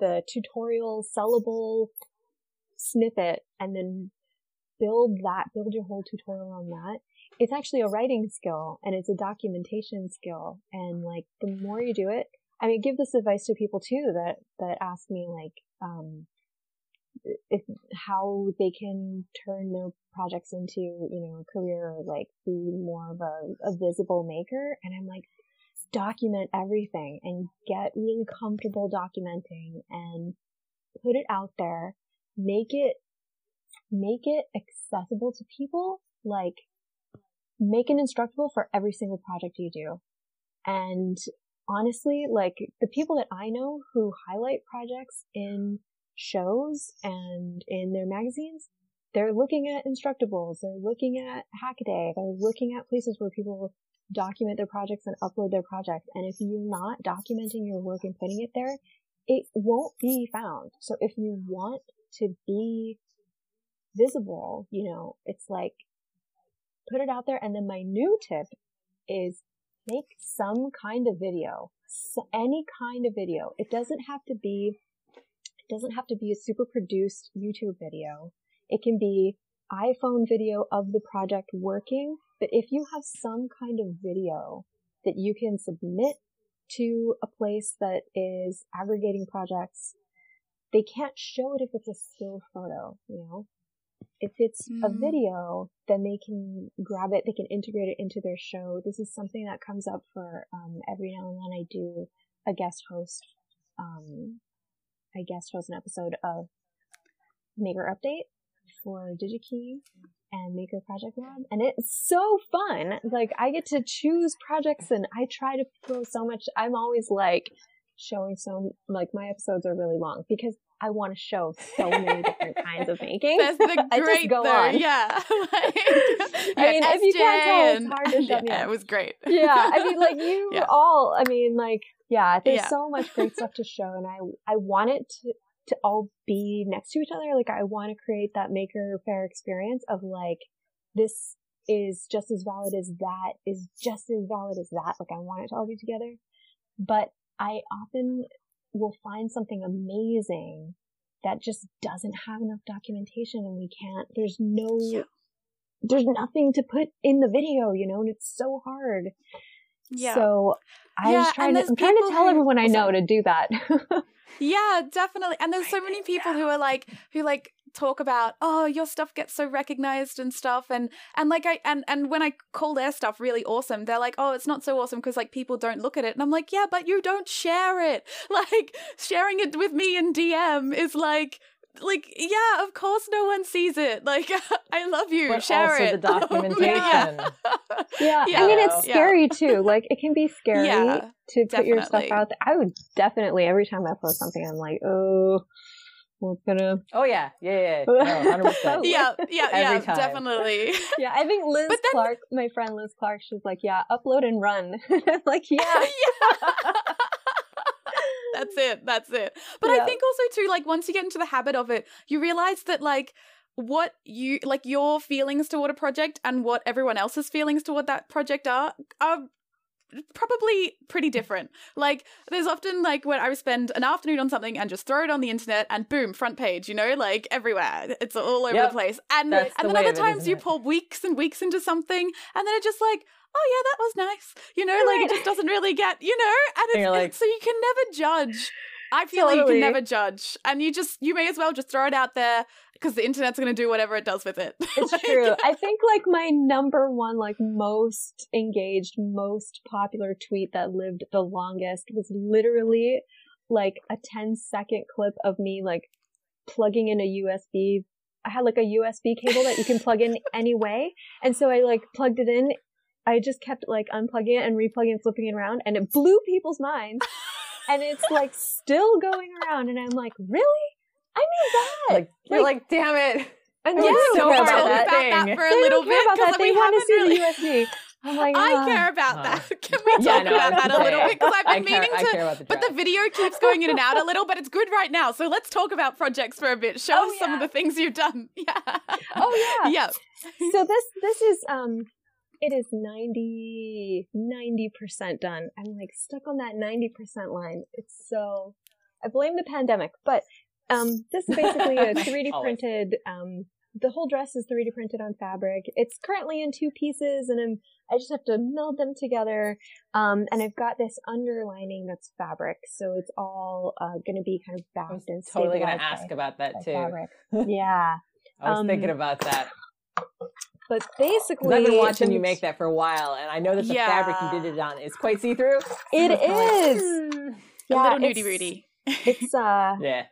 the, tutorial sellable snippet and then build that, build your whole tutorial on that. It's actually a writing skill and it's a documentation skill. And like the more you do it, I mean, give this advice to people too that, that ask me like, um, if, how they can turn their projects into, you know, a career or like be more of a, a visible maker. And I'm like, document everything and get really comfortable documenting and put it out there. Make it, make it accessible to people. Like, make it instructable for every single project you do. And honestly, like the people that I know who highlight projects in shows and in their magazines, they're looking at Instructables, they're looking at Hackaday, they're looking at places where people document their projects and upload their projects. And if you're not documenting your work and putting it there, it won't be found. So if you want to be visible, you know, it's like put it out there. And then my new tip is make some kind of video, so any kind of video. It doesn't have to be, it doesn't have to be a super produced YouTube video. It can be iPhone video of the project working. But if you have some kind of video that you can submit to a place that is aggregating projects, they can't show it if it's a still photo, you know? If it's a Mm. video, then they can grab it, they can integrate it into their show. This is something that comes up for, um, every now and then I do a guest host, um, I guest host an episode of Maker Update for DigiKey and Maker Project Lab. And it's so fun. Like I get to choose projects and I try to throw so much. I'm always like showing so, like my episodes are really long because I want to show so many (laughs) different kinds of making. That's the I just great go though. on. Yeah. (laughs) like, I mean, if you can't tell, it's hard to (laughs) shut yeah, it was great. yeah, I mean, like you Yeah. all. I mean, like yeah, there's Yeah. so much great stuff to show, and I I want it to to all be next to each other. Like I want to create that Maker Faire experience of like this is just as valid as that is just as valid as that. Like I want it to all be together, but I often we'll find something amazing that just doesn't have enough documentation and we can't, there's no, Yeah. there's nothing to put in the video, you know, and it's so hard. Yeah. So I Yeah, was trying to, I'm trying to tell who- everyone I know sorry. to do that. (laughs) Yeah, definitely. And there's so many people who are like who like talk about, "Oh, your stuff gets so recognized and stuff." And and like I and and when I call their stuff really awesome, they're like, "Oh, it's not so awesome because like people don't look at it." And I'm like, "Yeah, but you don't share it. (laughs) Like sharing it with me in DM is like like yeah, of course no one sees it. Like (laughs) I love you. But share also it." the (laughs) oh, documentation. yeah. (laughs) yeah. Yeah. I mean, it's Yeah. scary too. Like it can be scary Yeah, to put your stuff out there. I would definitely, every time I post something, I'm like, oh, we're gonna, Oh yeah, yeah, yeah. No, 100%. yeah, yeah, yeah, definitely. yeah, I think Liz then- Clark, my friend Liz Clark, she's like, yeah, upload and run. Like, yeah. yeah. That's it. That's it. But I think also too, like once you get into the habit of it, you realize that like what you like your feelings toward a project and what everyone else's feelings toward that project are are probably pretty different. Like there's often like when I would spend an afternoon on something and just throw it on the internet and boom, front page, you know, like everywhere. It's all over Yep. the place. And That's and the then other it, times you pour weeks and weeks into something and then it's just like, oh yeah, that was nice. You know, like it just doesn't really get, you know, and it's, And you're it's- like- so you can never judge. I feel like you can never judge, and you just you may as well just throw it out there because the internet's going to do whatever it does with it. (laughs) It's Like, true. I think like my number one, like most engaged, most popular tweet that lived the longest was literally like a 10 second clip of me like plugging in a USB. I had like a USB cable that you can plug in (laughs) anyway. And so I like plugged it in. I just kept like unplugging it and replugging and flipping it around and it blew people's minds. And it's like still going around and I'm like, really? I need that. Like you're like, damn it. and they so care about about that. that, thing. for a they little bit about that. because They we want to see really. the USB. I'm like, I care about that. (laughs) Can we Yeah, talk no, about that a little bit? Because I've been care, meaning to. about the But the video keeps going in and out a little, but it's good right now. So let's talk about projects for a bit. Show Oh, us some of the things you've done. (laughs) Yeah. Oh yeah. Yeah. so this this is um it is 90 90% done. I'm like stuck on that 90% line. It's so I blame the pandemic, but um this is basically a (laughs) 3D printed um the whole dress is 3D printed on fabric. It's currently in two pieces and I'm I just have to meld them together. Um and I've got this underlining that's fabric, so it's all uh going to be kind of backed and totally gonna ask by- about that too. fabric. (laughs) Yeah. I was Um, thinking about that. But 'Cause basically I've been watching you make that for a while, and I know that the fabric you did it on is quite see through. It (laughs) is. a Yeah, little nudie it's- Rudy. It's uh, (laughs) Yeah,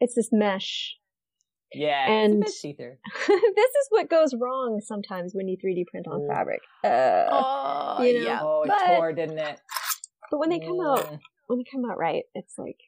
it's this mesh. yeah. And- it's a bit see through. (laughs) this is what goes wrong sometimes when you 3D print on Mm. fabric. Uh, Oh, you know, yeah. Oh, it but- tore, didn't it? but when they come out, Mm. when they come out right, it's like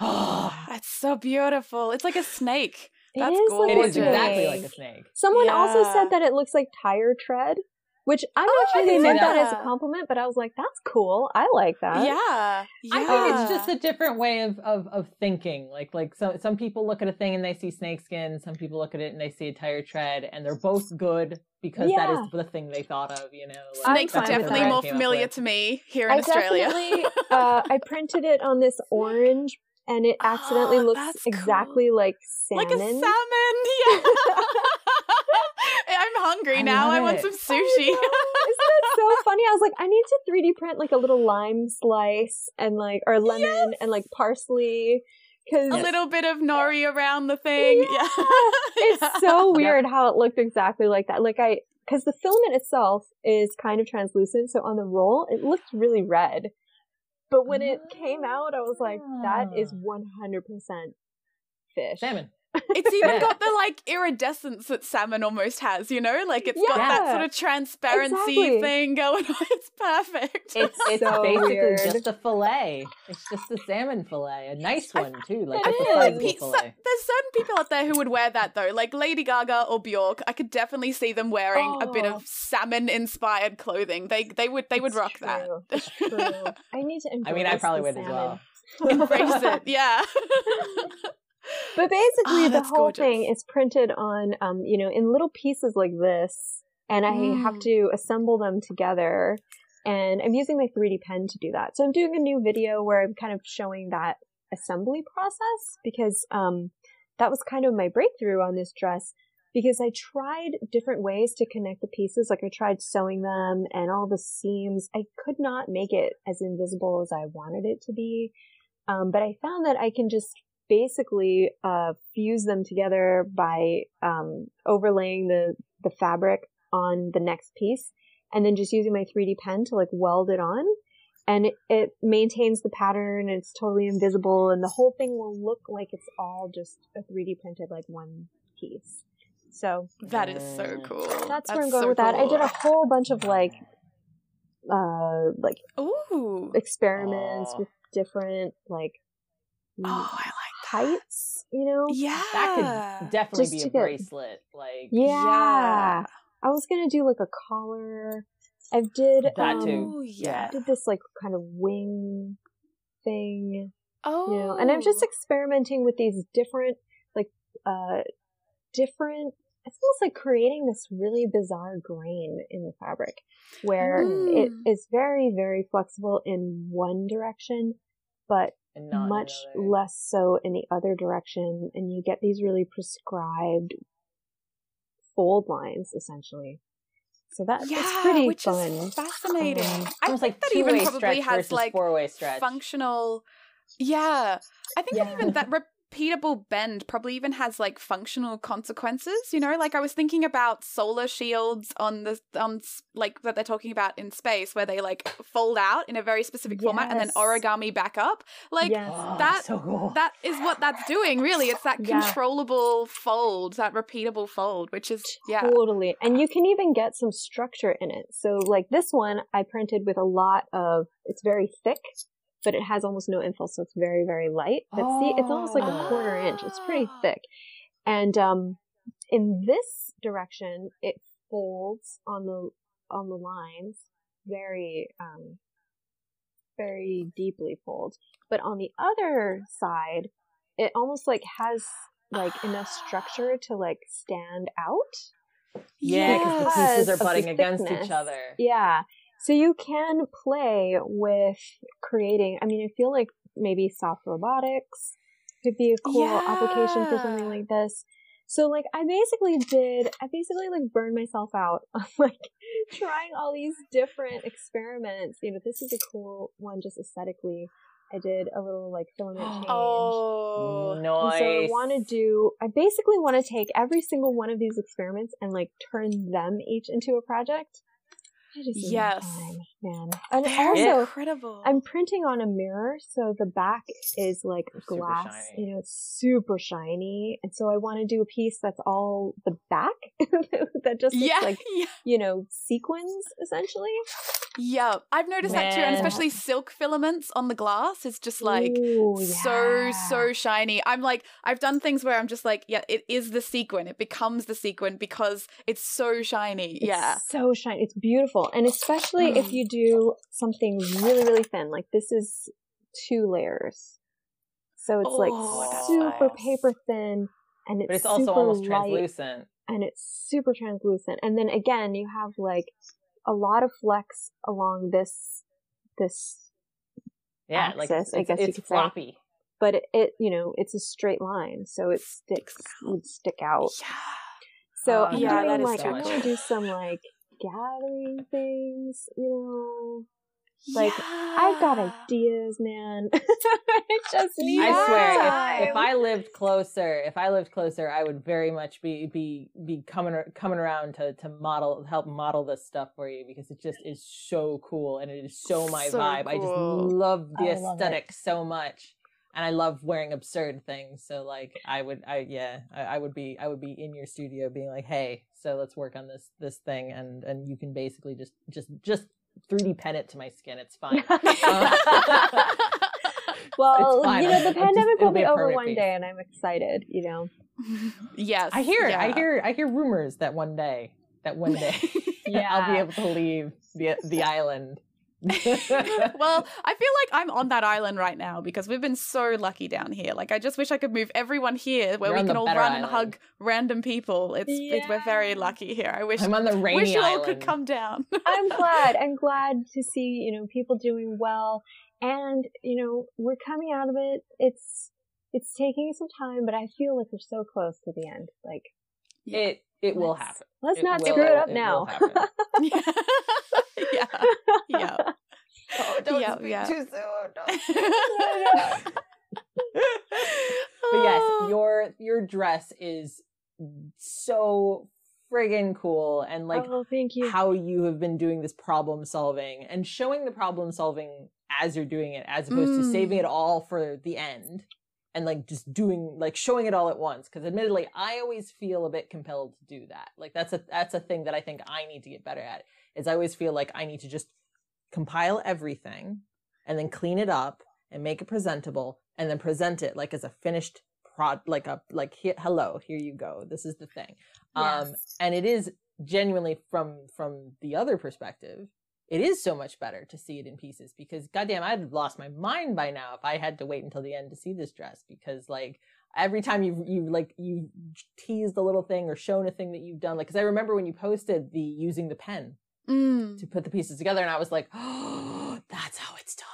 Oh, (gasps) that's so beautiful. It's like a snake. It That's is like It a exactly like a snake. snake. Someone also said that it looks like tire tread, which I'm Oh, not I sure they meant that. as a compliment, but I was like, that's cool. I like that. yeah. Yeah. I think it's just a different way of, of, of thinking. Like like some some people look at a thing and they see snakeskin. Some people look at it and they see a tire tread, and they're both good because that Yeah. is the thing they thought of. You know, like, Snakes are definitely more familiar to me here in I Australia. definitely, (laughs) uh, I printed it on this orange, and it accidentally Oh, (gasps) looks exactly like salmon. like a salmon. (laughs) Yeah. I'm hungry I now. I want it. some sushi. Isn't that so (laughs) funny? I was like, I need to 3D print like a little lime slice and like, or lemon and like parsley. Cause a little bit of nori around the thing. Yeah. (laughs) it's so weird how it looked exactly like that. Like I, cause the filament itself is kind of translucent. So on the roll, it looked really red. But when it came out, I was like, that is Ah. 100% fish. salmon. It's even Yeah. got the like iridescence that salmon almost has, you know? Like it's got that sort of transparency Exactly. thing going on. (laughs) It's perfect. It's it's So basically weird. just a fillet. It's just a salmon fillet, a nice one too, like It a is. sizable Pe- so- fillet. there's certain people out there who would wear that though, like Lady Gaga or Bjork. I could definitely see them wearing a bit Oh. of salmon-inspired clothing. They they would they would It's rock that. true. It's (laughs) true. I need to I mean, I probably the would as salmon. well. Embrace it, yeah. (laughs) But basically, Oh, the whole thing is printed on, um, you know, in little pieces like this, and I have Mm. to assemble them together. And I'm using my 3D pen to do that. So I'm doing a new video where I'm kind of showing that assembly process because um, that was kind of my breakthrough on this dress because I tried different ways to connect the pieces. Like I tried sewing them and all the seams. I could not make it as invisible as I wanted it to be. Um, but I found that I can just basically uh, fuse them together by um, overlaying the the fabric on the next piece, and then just using my 3D pen to like weld it on. And it, it maintains the pattern. And it's totally invisible, and the whole thing will look like it's all just a 3D printed like one piece. So that is so Mm. cool. that's, That's where I'm going so with that. I did a whole bunch of like, uh, like Ooh. experiments Aw. with different like Oh, I like heights. You know. Yeah. That could definitely Just be a get- bracelet. Like yeah. I was gonna do like a collar. I did That um, too. Oh, Yeah. yeah. did this like kind of wing thing, Oh. you know, and I'm just experimenting with these different like uh different it's almost like creating this really bizarre grain in the fabric where it Mm. is very, very flexible in one direction, but and not much less so in the other direction. And you get these really prescribed fold lines essentially. So that, yeah, it's pretty which fun. is fascinating. Um, I Almost think like that even probably has like four-way stretch. functional. Yeah, I think that even that repeatable bend probably even has like functional consequences. You know, like I was thinking about solar shields on the on like that they're talking about in space, where they like fold out in a very specific format and then origami back up. Like yes. Oh, that- so cool. that is what that's doing. Really, it's that Yeah. controllable fold, that repeatable fold, which is yeah. Totally. And you can even get some structure in it. So like this one I printed with a lot of, it's very thick, but it has almost no infill. So it's very, very light. But see, it's almost like a quarter inch. It's pretty Ah. thick. And, um, in this direction, it folds on the, on the lines very, um, very deeply folds. But on the other side, it almost like has like enough structure to like stand out. yeah, because the pieces are butting against thickness. each other. Yeah. So you can play with creating, I mean, I feel like maybe soft robotics could be a cool application for something like this. So like I basically did, I basically like burned myself out (laughs) on like trying all these different experiments. You know, this is a cool one just aesthetically. I did a little like filament (gasps) change. Oh, mm, And Nice. so I want to do, I basically want to take every single one of these experiments and like turn them each into a project. I just need Yes. time, man. And they're also, incredible. I'm printing on a mirror, so the back is like Super glass. shiny. You know, it's super shiny, and so I want to do a piece that's all the back (laughs) that just looks yeah, like (laughs) yeah, you know sequins essentially. yeah. I've noticed that too, and especially silk filaments on the glass is just like Ooh, so yeah. so shiny. I'm like, I've done things where I'm just like, yeah, it is the sequin. It becomes the sequin because it's so shiny. It's yeah, so shiny. It's beautiful. And especially if Mm. you do something really, really thin, like this is two layers. So it's Oh, like super nice. paper thin and it's But it's also super almost light translucent. and it's super translucent. And then again, you have like a lot of flex along this, this, Yeah, like Axis, it's, I it's, guess you it's could say. floppy. but it, it, you know, it's a straight line. So it sticks, would stick out. yeah. So Oh, I'm yeah, doing that is like so I'm gonna do some like gathering things, you know. Like, I've got ideas, man. (laughs) I just need I swear, time. if, if I lived closer, if I lived closer, I would very much be be be coming coming around to to model help model this stuff for you because it just is so cool and it is so my So vibe. I just love the I love aesthetic so much, and I love wearing absurd things. So like, I would, I yeah, I, I would be I would be in your studio being like, hey, so let's work on this this thing, and and you can basically just just just 3D pen it to my skin. It's fine. (laughs) (laughs) well, It's fine. you know, the pandemic it'll be be over one piece. day, and I'm excited. You know. yes, I hear, I hear, I hear rumors that one day, that one (laughs) day, yeah. I'll be able to leave the the island (laughs) well, I feel like I'm on that island right now because we've been so lucky down here. Like, I just wish I could move everyone here where You're we can all better run and hug random people. It's, it's we're very lucky here. I wish I'm on the rainy wish you all could come down. I'm (laughs) glad. I'm glad to see, you know, people doing well. And, you know, we're coming out of it. It's, it's taking some time, but I feel like we're so close to the end. Like, It it will let's- happen. Let's It not will- screw it up it now. happen. (laughs) (laughs) yeah, yeah. Oh, don't Yeah, speak yeah. too soon. no. (laughs) But yes, your your dress is so friggin' cool and like oh, thank you. how you have been doing this problem solving and showing the problem solving as you're doing it as opposed to Mm. saving it all for the end and like just doing like showing it all at once because admittedly i always feel a bit compelled to do that like that's a that's a thing that i think i need to get better at is i always feel like i need to just compile everything and then clean it up and make it presentable and then present it like as a finished prod like a like here, hello here you go this is the thing um Yes. and it is genuinely from from the other perspective it is so much better to see it in pieces because goddamn i'd have lost my mind by now if i had to wait until the end to see this dress because like every time you you like you teased a little thing or shown a thing that you've done like because i remember when you posted the using the pen Mm. to put the pieces together and i was like oh that's how it's done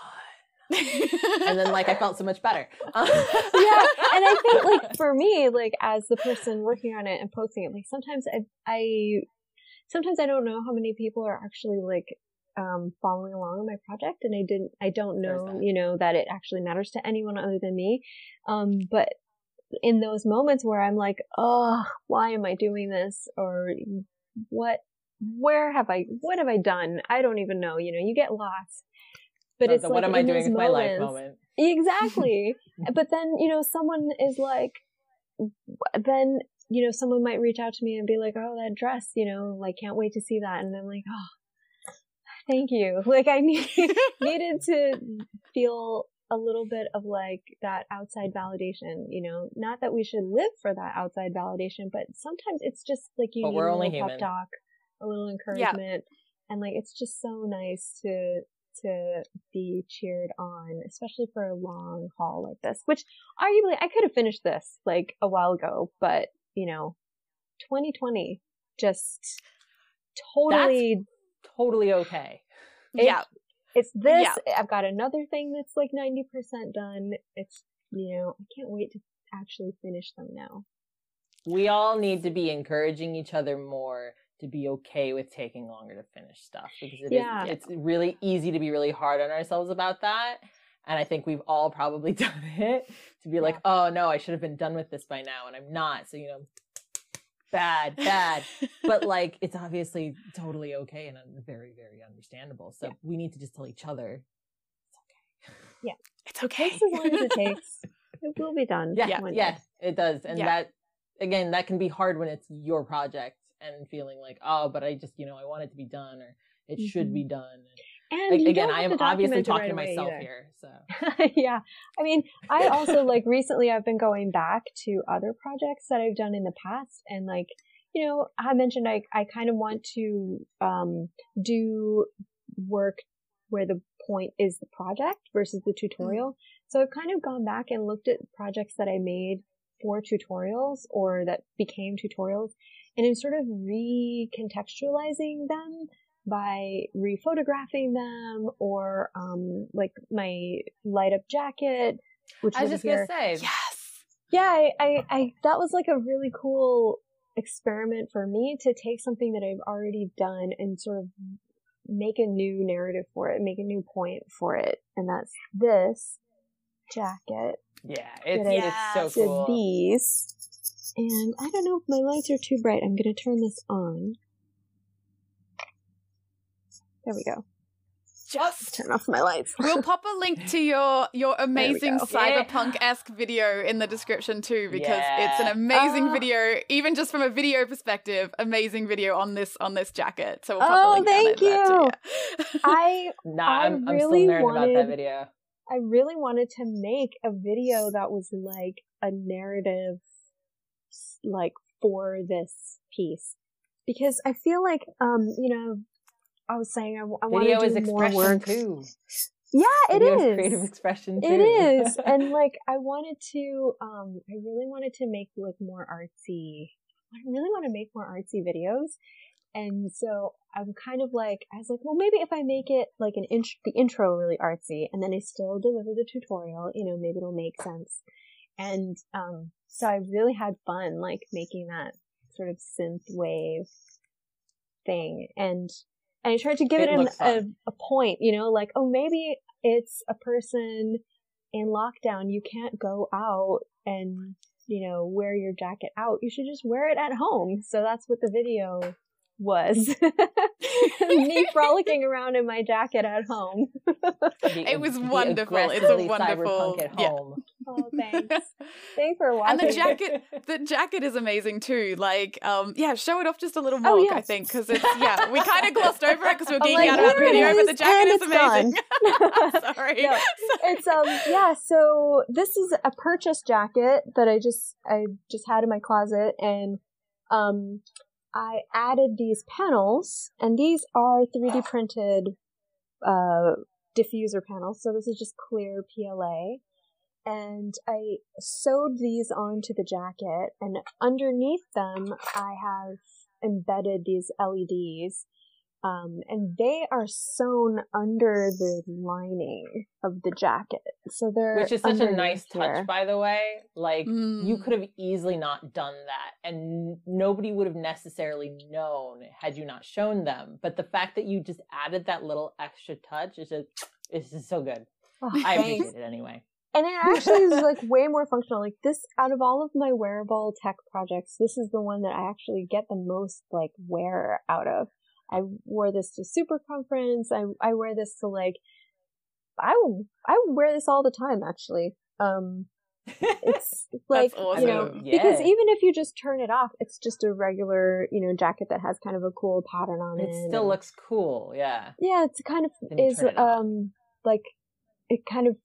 and then like i felt so much better (laughs) yeah, and I think like for me, like as the person working on it and posting it, like sometimes I, I sometimes I don't know how many people are actually like um following along on my project, and I didn't, I don't know, you know, that it actually matters to anyone other than me. Um, but in those moments where I'm like, oh, why am I doing this, or what, where have I, what have I done? I don't even know. You know, you get lost. But it's the, like what am i in doing with my life moments- moment Exactly. (laughs) but then, you know, someone is like, then, you know, someone might reach out to me and be like, oh, that dress, you know, like, can't wait to see that. And I'm like, oh, thank you. Like, I need, (laughs) needed to feel a little bit of like that outside validation, you know, not that we should live for that outside validation, but sometimes it's just like you But need a little pep talk, a little encouragement. And like, it's just so nice to, to be cheered on, especially for a long haul like this, which arguably I could have finished this like a while ago, but you know, 2020 just totally, totally okay It- yeah. it's this. yeah. I've got another thing that's like 90% done. It's, you know, I can't wait to actually finish them now. we all need to be encouraging each other more to be okay with taking longer to finish stuff because it is Yeah. it's really easy to be really hard on ourselves about that and i think we've all probably (laughs) done it to be like oh no i should have been done with this by now and i'm not so you know bad bad but (laughs) like it's obviously totally okay and uh, very very understandable so Yeah. we need to just tell each other it's It okay. takes as long as it takes. It will be done. yeah Yeah. yeah day. it does and Yeah. that again that can be hard when it's your project and feeling like oh but i just you know i want it to be done or it should Mhm. be done And like, again I am obviously talking right to myself either. here so (laughs) yeah. I mean, I (laughs) also like recently I've been going back to other projects that I've done in the past and like, you know, I mentioned I, I kind of want to, um, do work where the point is the project versus the tutorial. So I've kind of gone back and looked at projects that I made for tutorials or that became tutorials and I'm sort of recontextualizing them by rephotographing them or um like my light up jacket which i was just here. gonna say. Yes. yeah I, I i that was like a really cool experiment for me to take something that i've already done and sort of make a new narrative for it make a new point for it. And that's this jacket yeah it's, I it's so cool. these. And i don't know if my lights are too bright. I'm gonna turn this on there we go Just turn off my lights We'll pop a link to your your (laughs) amazing cyberpunk esque video in the description too, because it's an amazing Ah. video, even just from a video perspective. Amazing video on this on this jacket. So we'll pop Oh, a link down thank there for that too. (laughs) i nah I i'm, I'm really still nerding about that video I really wanted to make a video that was like a narrative, like for this piece, because I feel like, um, you know, I was saying I, I want Video to is do more expression work. too. Yeah, it Video is. creative expression too. It is. (laughs) and like I wanted to um I really wanted to make like more artsy I really want to make more artsy videos. And so I'm kind of like I was like, well maybe if I make it like an int- the intro really artsy and then I still deliver the tutorial, you know, maybe it'll make sense. And um so I really had fun like making that sort of synth wave thing and and I tried to give It it, an, a, a point, you know, like, oh, maybe it's a person in lockdown. You can't go out and, you know, wear your jacket out. You should just wear it at home. So that's what the video was. (laughs) Me (laughs) frolicking around in my jacket at home. The- It was the wonderful. It's a wonderful- cyberpunk at yeah. home. Oh, thanks. (laughs) Thanks for watching. And the jacket, the jacket is amazing too. Like, um, yeah, show it off just a little more, Oh, I think, because it's yeah, we kind of glossed over it because we we're geeking like, out about the it video, but the jacket is amazing. Sorry. No, it's um yeah so this is a purchase jacket that i just i just had in my closet and um i added these panels and these are 3d printed uh diffuser panels. So this is just clear pla and i sewed these onto the jacket and underneath them i have embedded these leds um, and they are sewn under the lining of the jacket. So they're Which is such a nice touch, here. by the way. Like you Mm. could have easily not done that, and nobody would have necessarily known had you not shown them. But the fact that you just added that little extra touch is just (sniffs) it's just so good. Oh, I thanks. appreciate it anyway. And it actually is like way more functional. Like this, out of all of my wearable tech projects, this is the one that I actually get the most like wear out of. I wore this to super conference. I I wear this to like, I w- I wear this all the time actually. Um, it's (laughs) like awesome. you know Yeah. because even if you just turn it off, it's just a regular you know jacket that has kind of a cool pattern on it. It still and- looks cool. Yeah. yeah, it's kind of is turn it on. um like it kind of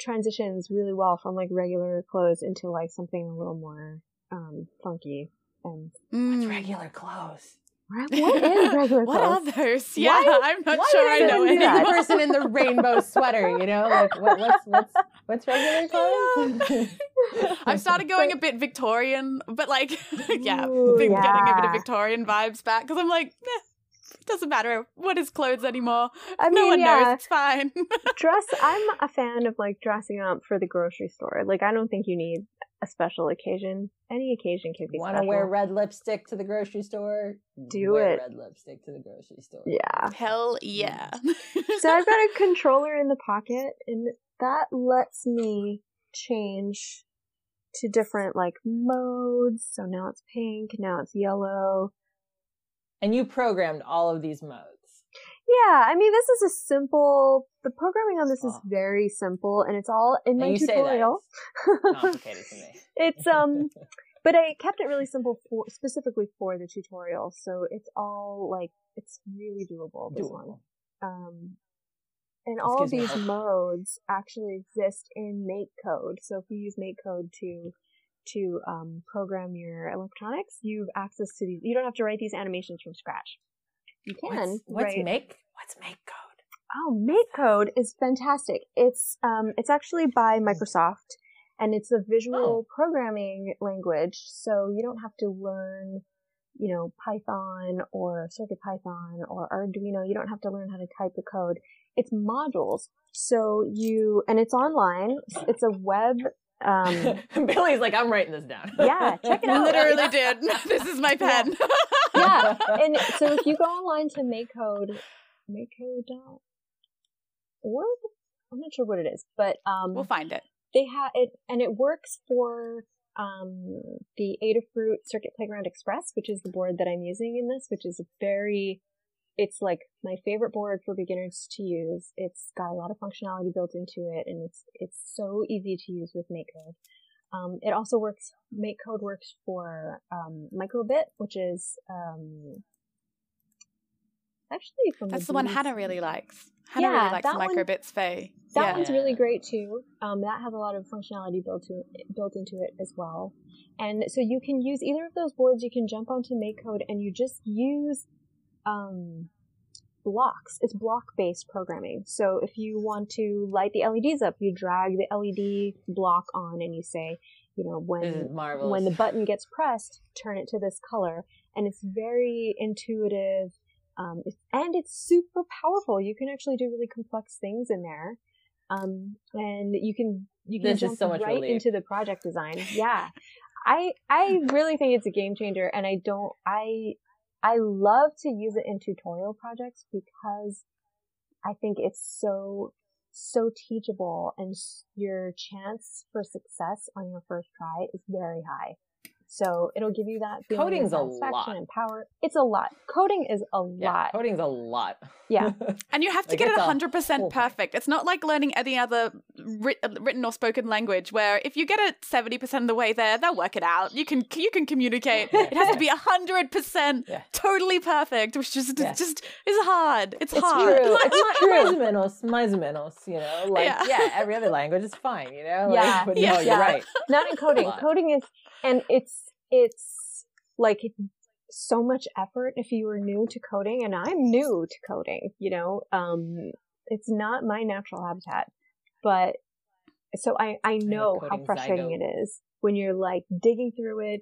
transitions really well from like regular clothes into like something a little more um funky and What's Mm. regular clothes? What is (laughs) regular What clothes? are those? Yeah, Why- I'm not sure I know that? The person in the (laughs) rainbow sweater, you know, like what, what's what's what's regular clothes? (laughs) I've started going a bit Victorian, but like, yeah, Ooh, been getting a bit of Victorian vibes back because I'm like, eh, it doesn't matter what is clothes anymore. I no mean, one yeah, knows. It's fine. dress. I'm a fan of like dressing up for the grocery store. Like, I don't think you need a special occasion. Any occasion can be Want to wear red lipstick to the grocery store? Do wear it. Red lipstick to the grocery store. Yeah. Hell mm. yeah. So I've got a (laughs) controller in the pocket, and that lets me change to different like modes. So now it's pink, now it's yellow. And you programmed all of these modes. Yeah, I mean, this is a simple. The programming on this is Oh. very simple, and it's all in my tutorial. Complicated to me. (laughs) it's um, (laughs) but I kept it really simple for specifically for the tutorial, so it's all like it's really doable. This one. Doable. Um, and all of these modes actually exist in MakeCode. So if you use MakeCode to to um, program your electronics, you have access to these. You don't have to write these animations from scratch. You can What's, what's write. make? What's make code? oh, make code is fantastic. It's um, it's actually by Microsoft, and it's a visual Oh. programming language. So you don't have to learn you know, Python or Circuit Python or Arduino. You don't have to learn how to type the code. It's modules. So you, and it's online. It's a web, um, (laughs) Billy's like, I'm writing this down. Yeah, check it (laughs) out. Literally did. (laughs) This is my pen. yeah. And so if you go online to MakeCode, MakeCode.org, I'm not sure what it is, but, um, we'll find it. they have it, and it works for um, the Adafruit Circuit Playground Express, which is the board that I'm using in this, which is a very, it's like my favorite board for beginners to use. It's got a lot of functionality built into it, and it's it's so easy to use with MakeCode. Um, it also works. MakeCode works for um, Microbit, which is um, actually from That's the one Hannah really likes. Hannah Yeah, really likes that microbits Faye. That yeah. one's really great too. Um, that has a lot of functionality built to built into it as well. And so you can use either of those boards. You can jump onto MakeCode and you just use, um, blocks. It's block based programming. So if you want to light the LEDs up, you drag the LED block on and you say, you know, when when the button gets pressed, turn it to this color, and it's very intuitive. Um, and it's super powerful. You can actually do really complex things in there. Um, and you can you can this jump so right relief. into the project design. Yeah, I I really think it's a game changer, and I don't I I love to use it in tutorial projects because I think it's so so teachable, and your chance for success on your first try is very high. So it'll give you that feeling Coding's of a satisfaction lot. and power. It's a lot. Coding is a Yeah, lot. coding's a lot. Yeah. (laughs) And you have to Like, get it a 100% whole thing. perfect. It's not like learning any other writ- uh, written or spoken language where if you get it 70% of the way there, they'll work it out. You can you can communicate. It has to be 100% Yeah. totally perfect, which just Yeah. just is hard. It's, It's hard. true. It's It's not true. menos, mais menos, you know, like Yeah. yeah. every other language is fine, you know. Like, Yeah. but no, Yeah. you're right. Not in coding. Coding is, and it's, it's like so much effort if you were new to coding and I'm new to coding, you know, um, it's not my natural habitat, but so I, I know how frustrating zygote. it is when you're like digging through it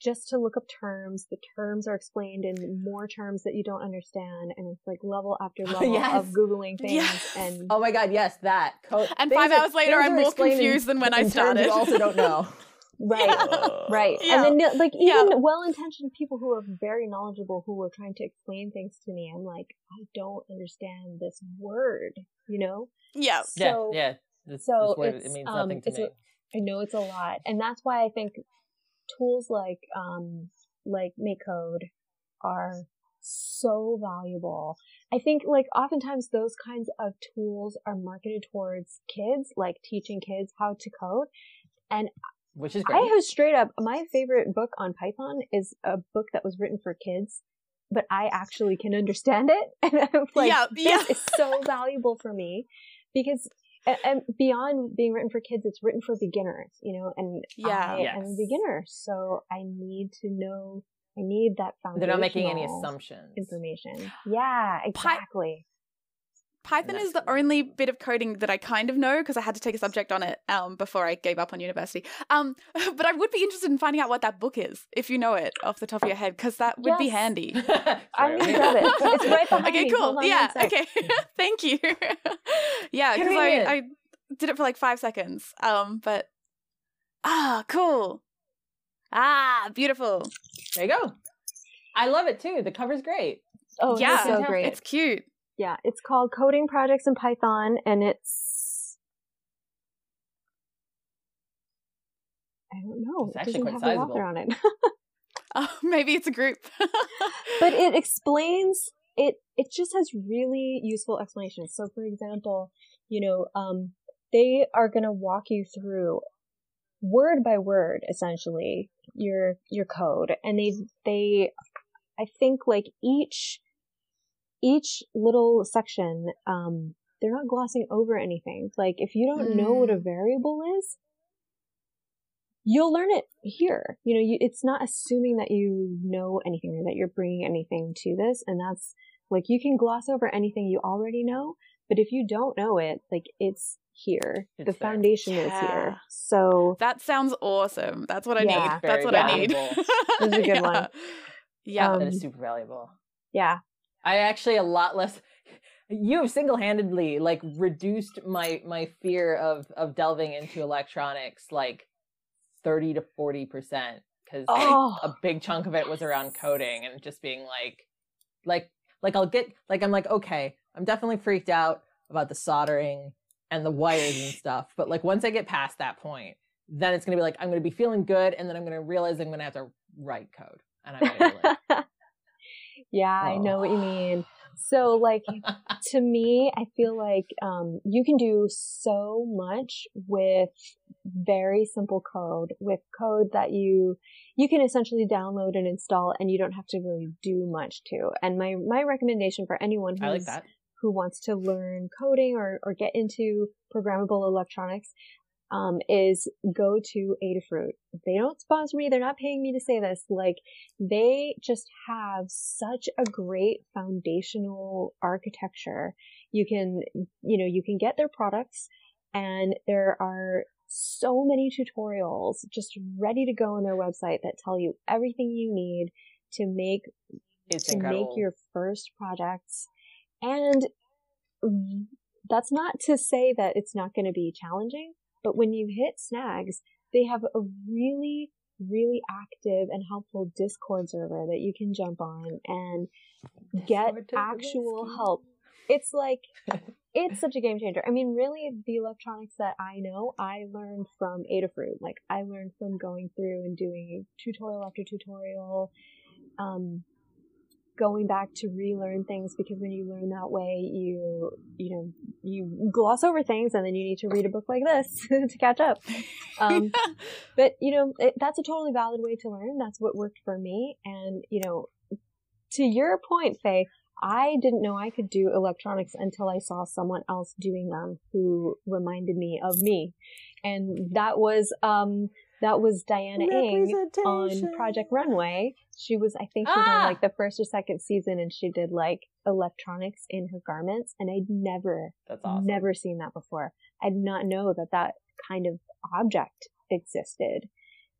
just to look up terms. The terms are explained in more terms that you don't understand. And it's like level after (laughs) level Yes. of Googling things Yes. and Oh my god, yes, that. Co- And five are- hours later, I'm more confused than when I started. You also don't know. (laughs) right. Uh, Right. Yeah. And then like Yeah. even well-intentioned people who are very knowledgeable who were trying to explain things to me, I'm like, I don't understand this word, you know? Yeah. Yeah, So- yeah. This, so this word, it's, it means um, nothing to me. a- I know it's a lot. And that's why I think tools like um like MakeCode are so valuable. I think like oftentimes those kinds of tools are marketed towards kids, like teaching kids how to code. Which is great. I have straight up my favorite book on Python is a book that was written for kids, but I actually can understand it, (laughs) and I'm like, Yeah, this yeah. is so (laughs) valuable for me because. And beyond being written for kids, it's written for beginners, you know, and Yeah. I am a beginner, so I need to know, I need that foundation. They're not making any assumptions. Information. Yeah, exactly. Python is the only bit of coding that I kind of know because I had to take a subject on it um, before I gave up on university. Um, (laughs) but I would be interested in finding out what that book is, if you know it off the top of your head, because that would be handy. I'm Sorry. gonna grab it. (laughs) It's right behind okay, me. cool. Yeah, okay. (laughs) Thank you. yeah, because I, I did it for like five seconds. Um, but ah, cool. Ah, beautiful. There you go. I love it too. The cover's great. Oh, yeah, it's so great. It's cute. Yeah, it's called Coding Projects in Python, and it's I don't know. It's actually doesn't quite have the author sizable. on it, (laughs) (laughs) Oh, maybe it's a group. (laughs) but it explains it. It just has really useful explanations. So, for example, you know, um, they are going to walk you through word by word, essentially your your code, and they they, I think like each each little section, um, they're not glossing over anything. Like if you don't know what a variable is, you'll learn it here. You know, you, it's not assuming that you know anything or that you're bringing anything to this. And that's like, you can gloss over anything you already know, but if you don't know it, like it's here. It's the there. foundation is here. So That sounds awesome. That's what I Yeah. need. That's Very what I need. valuable. This is a good (laughs) yeah. one. Yeah. Um, that is super valuable. yeah. I actually a lot less. You have single-handedly like reduced my my fear of of delving into electronics like thirty to forty percent because Oh. a big chunk of it was around coding and just being like, like like I'll get like I'm like okay I'm definitely freaked out about the soldering and the wires and stuff, but like once I get past that point, then it's gonna be like I'm gonna be feeling good, and then I'm gonna realize I'm gonna have to write code, and I'm gonna be like, (laughs) yeah, I know what you Oh. mean. So like to me, I feel like um, you can do so much with very simple code, with code that you you can essentially download and install, and you don't have to really do much to. And my my recommendation for anyone I like who wants to learn coding or or get into programmable electronics, um, is go to Adafruit. They don't sponsor me. They're not paying me to say this. Like they just have such a great foundational architecture. You can, you know, you can get their products and there are so many tutorials just ready to go on their website that tell you everything you need to make It's to incredible. make your first projects. And that's not to say that it's not going to be challenging, but when you hit snags, they have a really, really active and helpful Discord server that you can jump on and get Discord to the actual help. It's like, (laughs) it's such a game changer. I mean, really, the electronics that I know, I learned from Adafruit. Like, I learned from going through and doing tutorial after tutorial, um, going back to relearn things because when you learn that way, you, you know, you gloss over things and then you need to read a book like this (laughs) to catch up. Um, (laughs) but you know, it, that's a totally valid way to learn. That's what worked for me. And you know, to your point, Faye, I didn't know I could do electronics until I saw someone else doing them who reminded me of me. And that was, um, that was Diana Eng on Project Runway. She was, I think, she was on Ah! like the first or second season and she did like electronics in her garments. And I'd never, That's awesome. never seen that before. I did not know that that kind of object existed.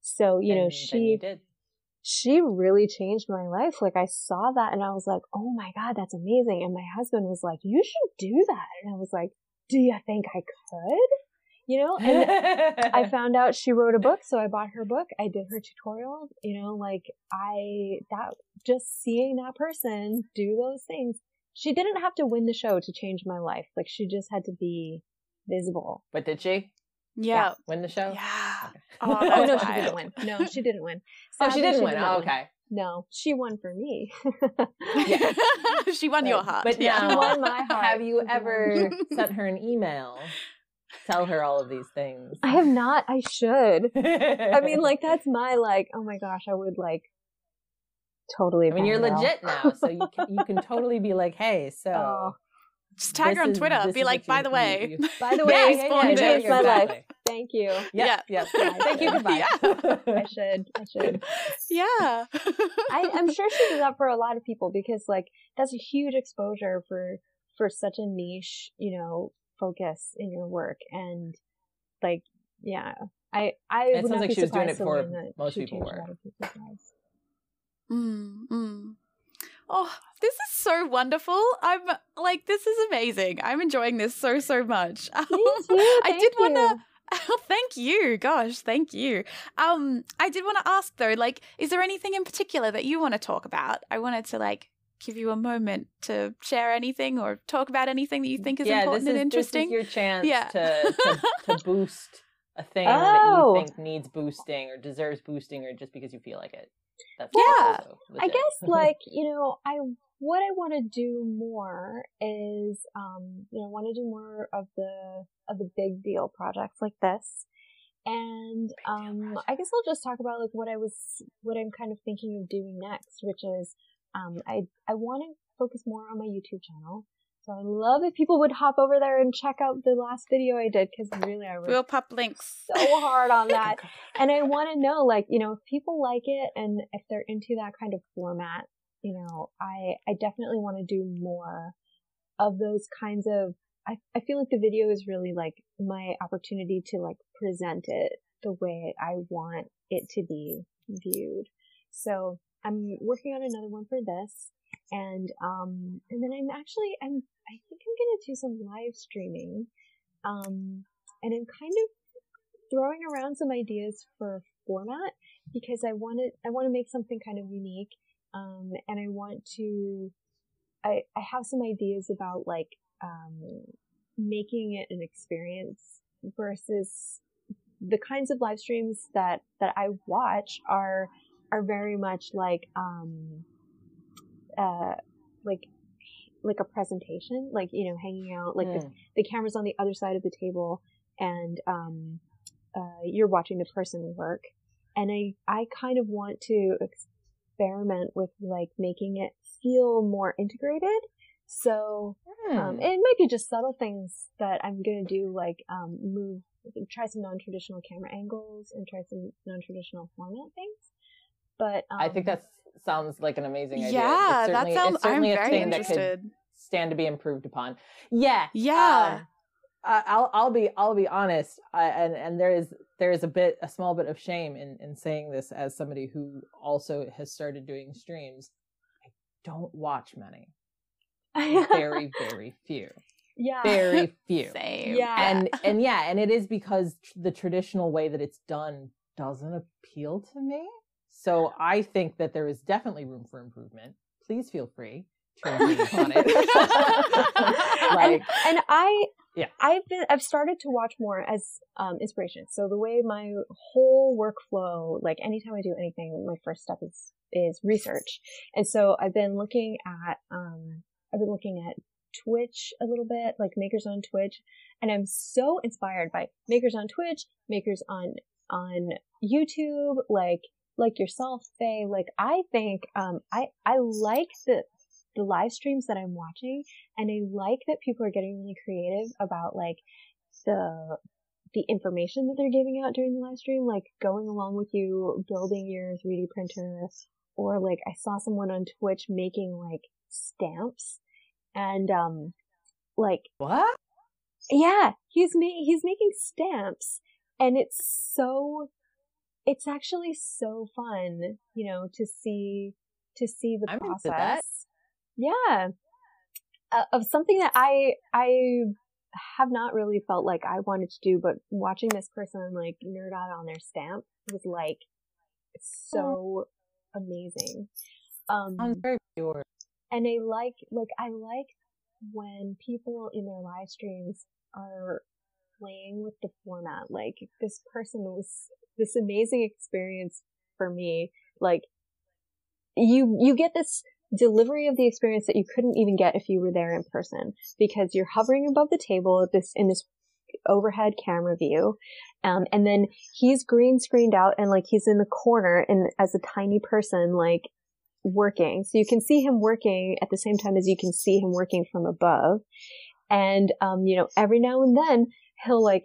So, you know, And then she, you did. she really changed my life. Like I saw that and I was like, oh my God, that's amazing. And my husband was like, you should do that. And I was like, do you think I could? You know, and I (laughs) found out she wrote a book, so I bought her book. I did her tutorial. You know, like I, that, just seeing that person do those things. She didn't have to win the show to change my life. Like she just had to be visible. but did she Yeah. win the show? Yeah. Okay. Oh, (laughs) Oh, that's no, she didn't win. No, she didn't win. (laughs) Oh, she didn't win. did not Oh, okay. No, she won for me. Yeah. she won your heart. But yeah. She won my heart. have you ever sent her an email? Tell her all of these things. I have not. I should. I I mean, like (laughs) that's my like. Oh my gosh, I would like totally. I mean, you're fangirl. legit now, so you can, you can (laughs) totally be like, hey, so. Oh, Just tag her on is- Twitter. this Be like, by the way. you- By the Yeah, way, (laughs) yeah, yeah, you yeah, changed my life. Thank you. Yep, Yeah. yep. Yeah. Thank you. Goodbye. I should. I should. yeah. I, I'm sure she does that for a lot of people because like that's a huge exposure for for such a niche, you know, focus in your work and like yeah. I I It would sounds not like be she was doing it for most people were. a lot of people's lives. Mm, mm. Oh, this is so wonderful. I'm like, this is amazing. I'm enjoying this so, so much. (laughs) Me too. I did want to (laughs) Oh, thank you. Gosh, thank you. Um, I did want to ask though, like, is there anything in particular that you want to talk about? I wanted to like give you a moment to share anything or talk about anything that you think is yeah, important this is, and interesting. This is your chance Yeah. to, to, to (laughs) boost a thing Oh. that you think needs boosting or deserves boosting or just because you feel like it. That's Yeah. I guess (laughs) like, you know, I what I want to do more is um, you know, want to do more of the of the big deal projects like this. And um I guess I'll just talk about like what I was what I'm kind of thinking of doing next, which is um I I want to focus more on my YouTube channel. So I love if people would hop over there and check out the last video I did because really I was we'll pop links. so hard on (laughs) that and I want to know, like, you know, if people like it and if they're into that kind of format, you know, I, I definitely want to do more of those kinds of, I, I feel like the video is really like my opportunity to like present it the way I want it to be viewed. So I'm working on another one for this. And, um, and then I'm actually, I'm, I think I'm to do some live streaming. Um, and I'm kind of throwing around some ideas for format because I want to I want to make something kind of unique, um, and I want to I I have some ideas about like um, making it an experience versus the kinds of live streams that that I watch are are very much like um uh like like a presentation like you know hanging out like the Mm. the camera's on the other side of the table and um, uh, you're watching the person work. And I, I kind of want to experiment with like making it feel more integrated. So um, Hmm. it might be just subtle things that I'm gonna do, like um, move, try some non-traditional camera angles and try some non-traditional format things. But um, I think that sounds like an amazing idea. yeah, It's that certainly- sounds. It's I'm a very thing that could interested. stand to be improved upon. Yeah, Yeah. um, I'll I'll be I'll be honest, I, and and there is there is a bit a small bit of shame in in saying this as somebody who also has started doing streams. I don't watch many, (laughs) very very few, yeah, very (laughs) few, Same. Yeah. and and yeah, and it is because tr- the traditional way that it's done doesn't appeal to me. So I think that there is definitely room for improvement. Please feel free to (laughs) engage on it. (laughs) like and I, Yeah. I've been, I've started to watch more as um, inspiration. So the way my whole workflow, like anytime I do anything, my first step is is research. And so I've been looking at, um, I've been looking at Twitch a little bit, like makers on Twitch, and I'm so inspired by makers on Twitch, makers on on YouTube, like like yourself, Faye. Like I think, um, I I like the the live streams that I'm watching and I like that people are getting really creative about like the the information that they're giving out during the live stream, like going along with you building your 3D printer, or like I saw someone on Twitch making like stamps, and um, like what? yeah, he's ma- he's making stamps, and it's so, it's actually so fun, you know, to see to see the I'm process. that. Yeah, uh, of something that I I have not really felt like I wanted to do, but watching this person like nerd out on their stamp was like so amazing. Um, Sounds very pure. and I like like I like when people in their live streams are playing with the format. Like this person was this amazing experience for me. Like you you get this delivery of the experience that you couldn't even get if you were there in person because you're hovering above the table at this in this overhead camera view um, and then he's green screened out and like he's in the corner and as a tiny person like working so you can see him working at the same time as you can see him working from above and um, you know every now and then he'll like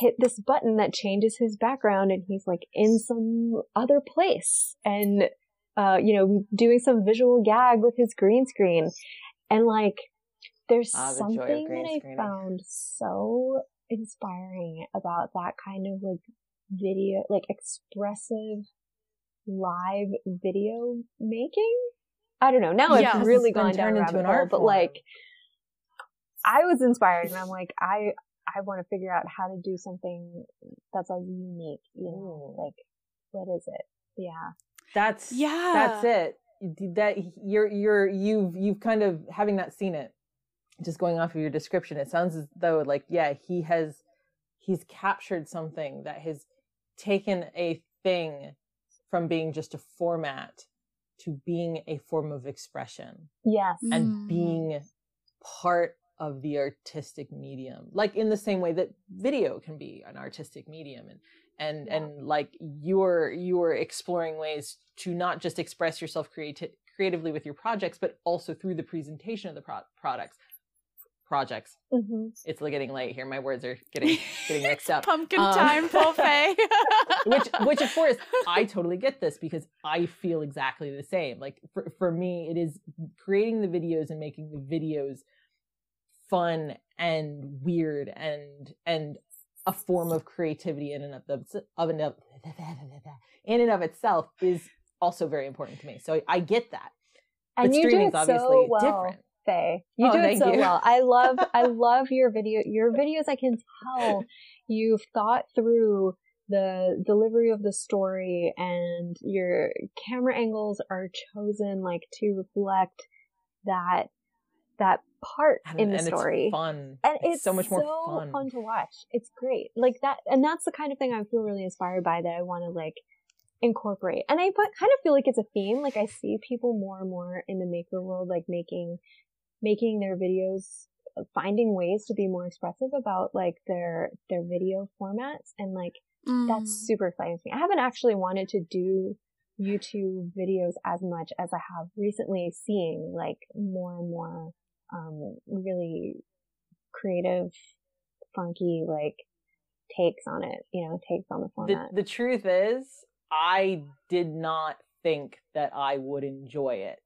hit this button that changes his background and he's like in some other place and uh, you know, doing some visual gag with his green screen. And like, there's Ah, the something that I screening. found so inspiring about that kind of like video, like expressive live video making. I don't know. Now Yeah. it's really gone down turned into an hole, art but like, I was inspired and I'm like, I, I want to figure out how to do something that's as unique, you know, Ooh. like, what is it? Yeah. That's Yeah. That's it. That you're you're you've you've kind of having not seen it. Just going off of your description, it sounds as though like yeah, he has he's captured something that has taken a thing from being just a format to being a form of expression Yes. and Mm. being part of the artistic medium like in the same way that video can be an artistic medium and and Yeah. and like you're you're exploring ways to not just express yourself creati- creatively with your projects but also through the presentation of the pro- products projects hmm it's getting late here my words are getting getting (laughs) mixed up Pumpkin Um, time, buffet. (laughs) which which of course I (laughs) totally get this because I feel exactly the same. Like for for me, it is creating the videos and making the videos fun and weird and and a form of creativity in and of the, of and of (laughs) in and of itself is also very important to me. So I get that. And but you do streaming's it obviously so well, different. Faye. You Oh, do it so you. well. I love, I (laughs) love your video. Your videos, I can tell you've thought through the delivery of the story, and your camera angles are chosen like to reflect that that part And, in the and story. it's fun. and it's, so much more so fun. to watch. It's great. Like that, and that's the kind of thing I feel really inspired by that I want to like incorporate. And I but kind of feel like it's a theme. Like I see people more and more in the maker world, like making making their videos, uh, finding ways to be more expressive about like their their video formats, and like Mm. that's super exciting to me. I haven't actually wanted to do YouTube videos as much as I have recently, seeing like more and more um, really creative, funky, like takes on it, you know, takes on the format. The, the truth is, I did not think that I would enjoy it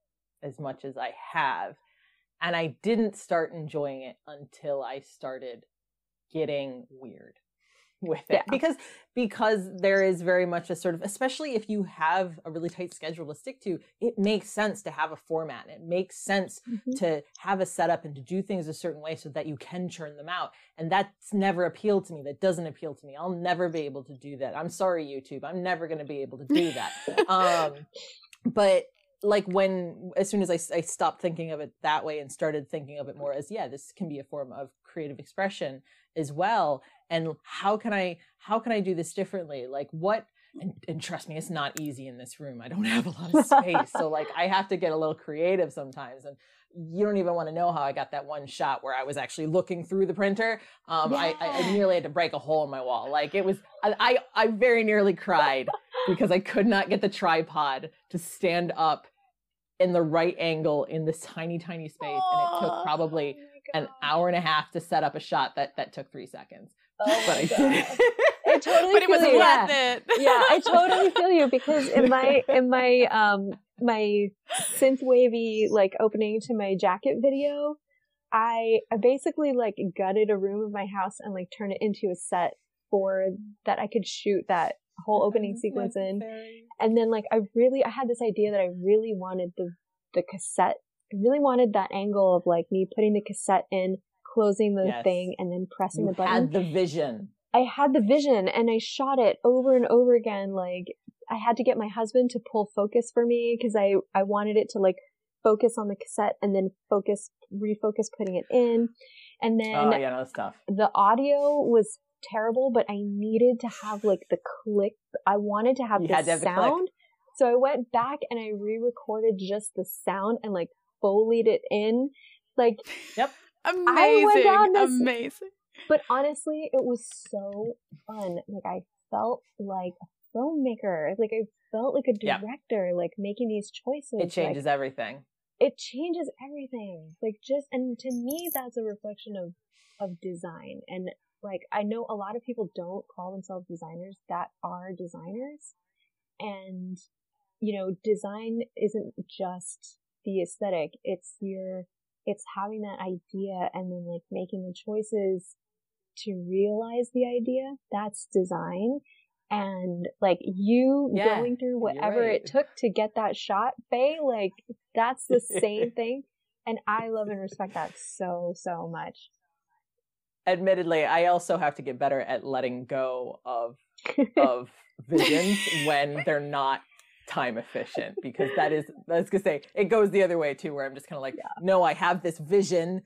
as much as I have. And I didn't start enjoying it until I started getting weird with it. Yeah. because because there is very much a sort of especially if you have a really tight schedule to stick to it makes sense to have a format. It makes sense Mhm. to have a setup and to do things a certain way so that you can churn them out. And that's never appealed to me. That doesn't appeal to me. I'll never be able to do that. I'm sorry youtube. I'm never going to be able to do that. Um but like when as soon as I stopped thinking of it that way and started thinking of it more as yeah this can be a form of creative expression as well. And how can i how can i do this differently? Like what and, and trust me it's not easy in this room. I don't (laughs) have a lot of space. So like i have to get a little creative sometimes. And you don't even want to know how i got that one shot where i was actually looking through the printer. Um I, I, I nearly had to break a hole in my wall. Like it was I, I very nearly cried (laughs) because i could not get the tripod to stand up in the right angle in this tiny tiny space. And it took probably an hour and a half to set up a shot that that took three seconds Oh but i God. did it I totally but it was feel you. worth it. yeah, I totally (laughs) feel you because in my in my um my synth wavy like opening to my jacket video, I I basically like gutted a room of my house and like turned it into a set for that I could shoot that whole opening sequence in. And then like I really I had this idea that I really wanted the the cassette. I really wanted that angle of like me putting the cassette in, closing the Yes. thing, and then pressing you the button. had the vision I had the vision and I shot it over and over again. Like I had to get my husband to pull focus for me because I, I wanted it to like focus on the cassette and then focus, refocus putting it in. And then oh yeah no that's tough the audio was terrible, but I needed to have like the click. I wanted to have You the to have the sound. so I went back and I re-recorded just the sound and like foleyed it in. Like yep. Amazing. this- Amazing. But honestly, it was so fun. Like I felt like a filmmaker. Like I felt like a director, like making these choices. it changes Like, everything it changes everything. Like just, and to me, that's a reflection of, of design. And like, I know a lot of people don't call themselves designers that are designers. And, you know, design isn't just the aesthetic. It's your, it's having that idea and then like making the choices to realize the idea. That's design. And like you Yeah, going through whatever right. it took to get that shot, Faye, like that's the (laughs) same thing. And I love and respect that so, so much. admittedly i also have to get better at letting go of (laughs) of visions when they're not time efficient because (laughs) that is I was gonna say it goes the other way too where I'm just kind of like no I have this vision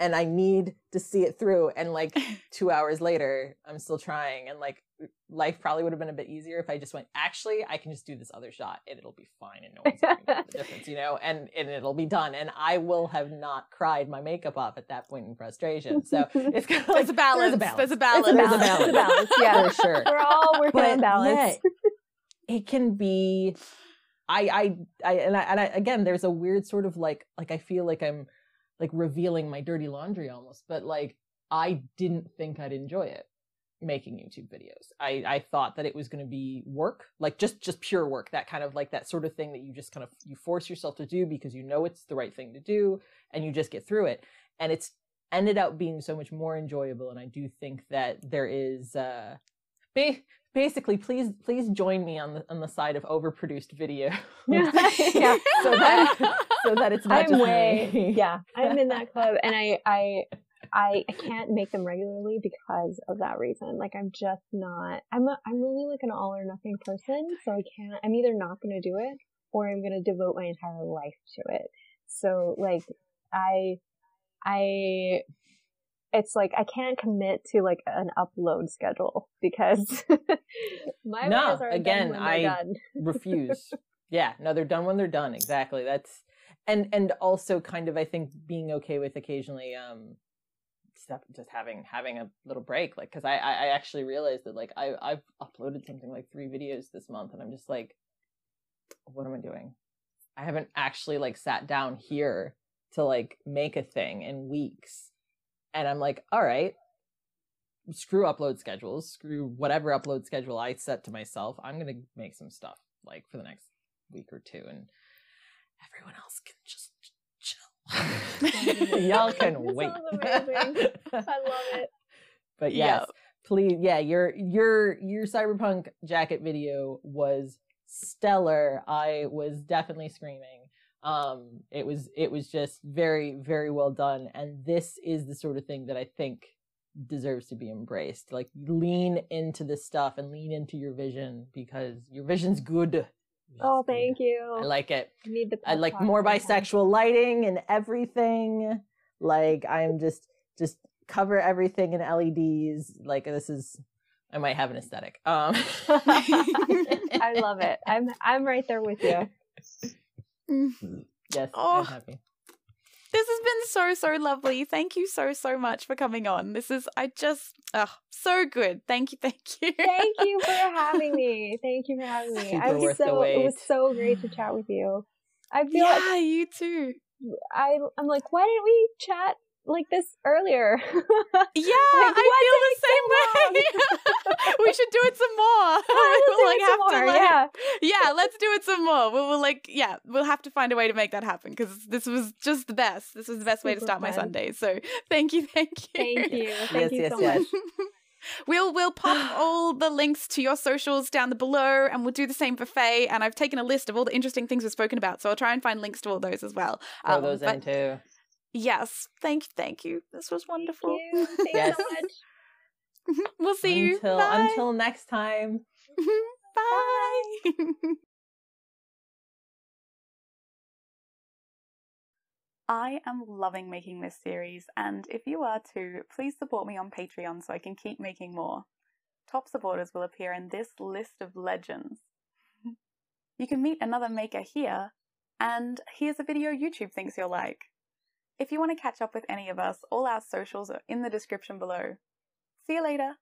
and I need to see it through and like (laughs) two hours later I'm still trying and like life probably would have been a bit easier if I just went actually I can just do this other shot and it'll be fine and no one's going to know the difference you know and and it'll be done and I will have not cried my makeup off at that point in frustration so it's kind of like There's a balance. There's a balance. It's a There's a balance. It's a balance. balance. Yeah. for sure We're all working on balance. yeah, it can be I I I and I and I again there's a weird sort of like like I feel like I'm like revealing my dirty laundry almost, but like I didn't think I'd enjoy it making YouTube videos. I I thought that it was going to be work, like just just pure work, that kind of like that sort of thing that you just kind of you force yourself to do because you know it's the right thing to do and you just get through it. And it's ended up being so much more enjoyable and I do think that there is uh basically please please join me on the on the side of overproduced video. (laughs) yeah. so that so that it's not I'm just way, me. (laughs) yeah, I'm in that club and I, (laughs) I, I, I can't make them regularly because of that reason. Like I'm just not, I'm, a, I'm really like an all or nothing person. So I can't, I'm either not going to do it or I'm going to devote my entire life to it. So like I, I, it's like I can't commit to like an upload schedule because (laughs) my No, videos are again, done when they're I- done. (laughs) refuse. yeah, no, they're done when they're done. Exactly. That's and and also kind of I think being okay with occasionally um stuff just having having a little break like because I, I I actually realized that like I I've uploaded something like three videos this month and I'm just like what am I doing? I haven't actually like sat down here to like make a thing in weeks. And I'm like, all right, screw upload schedules, screw whatever upload schedule I set to myself. I'm going to make some stuff like for the next week or two and everyone else can just chill. (laughs) Y'all can wait. I love it. But Yeah. yes, please, yeah, your your your cyberpunk jacket video was stellar. I was definitely screaming. Um, it was it was just very very well done, and this is the sort of thing that I think deserves to be embraced. Like lean into this stuff and lean into your vision because your vision's good. Oh, thank you. I like it. I need the I like more sometimes. bisexual lighting and everything. Like I'm just just cover everything in LEDs. Like this is I might have an aesthetic. Um (laughs) I love it. I'm I'm right there with you. Mm. Mm. Yes, Oh. I'm happy. This has been so, so lovely. Thank you so, so much for coming on. This is, I just, oh, so good. Thank you, thank you. Thank you for (laughs) having me. Thank you for having me. I Super was worth the so it was so great to chat with you. I feel like Yeah, you too. I I'm like, why didn't we chat like this earlier? (laughs) Yeah, Like, I feel the same way. (laughs) we should do it some more. (laughs) Let's we'll like it some have to like, yeah. yeah, let's do it some more. We'll, we'll like, yeah, we'll have to find a way to make that happen because this was just the best. This was the best way to Super start my fun. Sunday. So thank you, thank you, Thank you. Thank Yes, you yes, so yes. much. We'll we'll pop all the links to your socials down the below, and we'll do the same for Faye. And I've taken a list of all the interesting things we've spoken about, so I'll try and find links to all those as well. Throw Um, those but in too. Yes, thank you, thank you. This was wonderful. Thank you. Thanks Yes. so much. (laughs) we'll see you. Until Bye. until next time. (laughs) Bye. (laughs) I am loving making this series, and if you are too, please support me on Patreon so I can keep making more. Top supporters will appear in this list of legends. You can meet another maker here, and here's a video YouTube thinks you'll like. If you want to catch up with any of us, all our socials are in the description below. See you later.